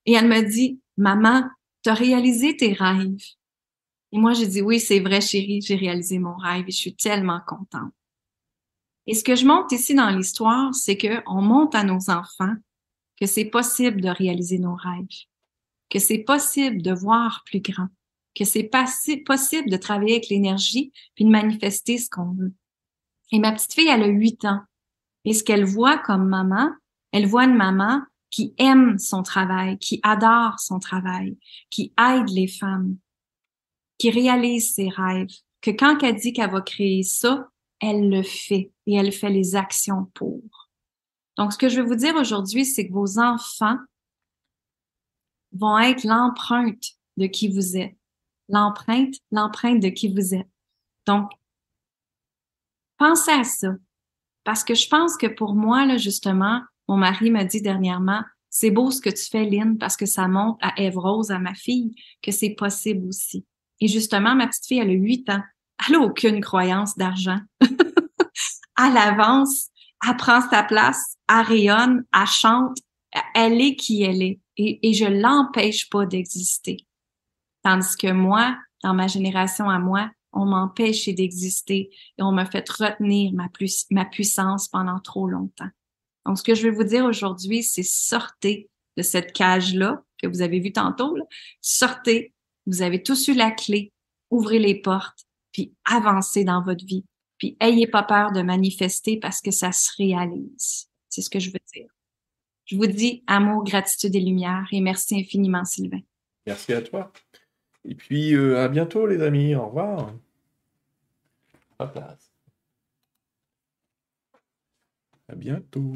Et elle me dit, maman, tu as réalisé tes rêves. Et moi, j'ai dit, oui, c'est vrai, chérie, j'ai réalisé mon rêve et je suis tellement contente. Et ce que je montre ici dans l'histoire, c'est que on montre à nos enfants que c'est possible de réaliser nos rêves, que c'est possible de voir plus grand, que c'est possible de travailler avec l'énergie puis de manifester ce qu'on veut. Et ma petite fille, elle a huit ans. Et ce qu'elle voit comme maman, elle voit une maman qui aime son travail, qui adore son travail, qui aide les femmes, qui réalise ses rêves, que quand elle dit qu'elle va créer ça, elle le fait et elle fait les actions pour. Donc, ce que je veux vous dire aujourd'hui, c'est que vos enfants vont être l'empreinte de qui vous êtes. L'empreinte, l'empreinte de qui vous êtes. Donc, pensez à ça. Parce que je pense que pour moi, là, justement, mon mari m'a dit dernièrement, c'est beau ce que tu fais, Lynn, parce que ça montre à Eve Rose, à ma fille, que c'est possible aussi. Et justement, ma petite fille, elle a huit ans. Elle n'a aucune croyance d'argent. elle avance, elle prend sa place, elle rayonne, elle chante, elle est qui elle est. Et, je l'empêche pas d'exister. Tandis que moi, dans ma génération à moi, on m'empêchait d'exister et on m'a fait retenir ma, puissance pendant trop longtemps. Donc, ce que je vais vous dire aujourd'hui, c'est sortez de cette cage-là que vous avez vu tantôt. Sortez, vous avez tous eu la clé, ouvrez les portes, puis avancez dans votre vie. Puis ayez pas peur de manifester parce que ça se réalise. C'est ce que je veux dire. Je vous dis amour, gratitude et lumière et merci infiniment, Sylvain. Merci à toi. Et puis euh, à bientôt, les amis. Au revoir. À bientôt.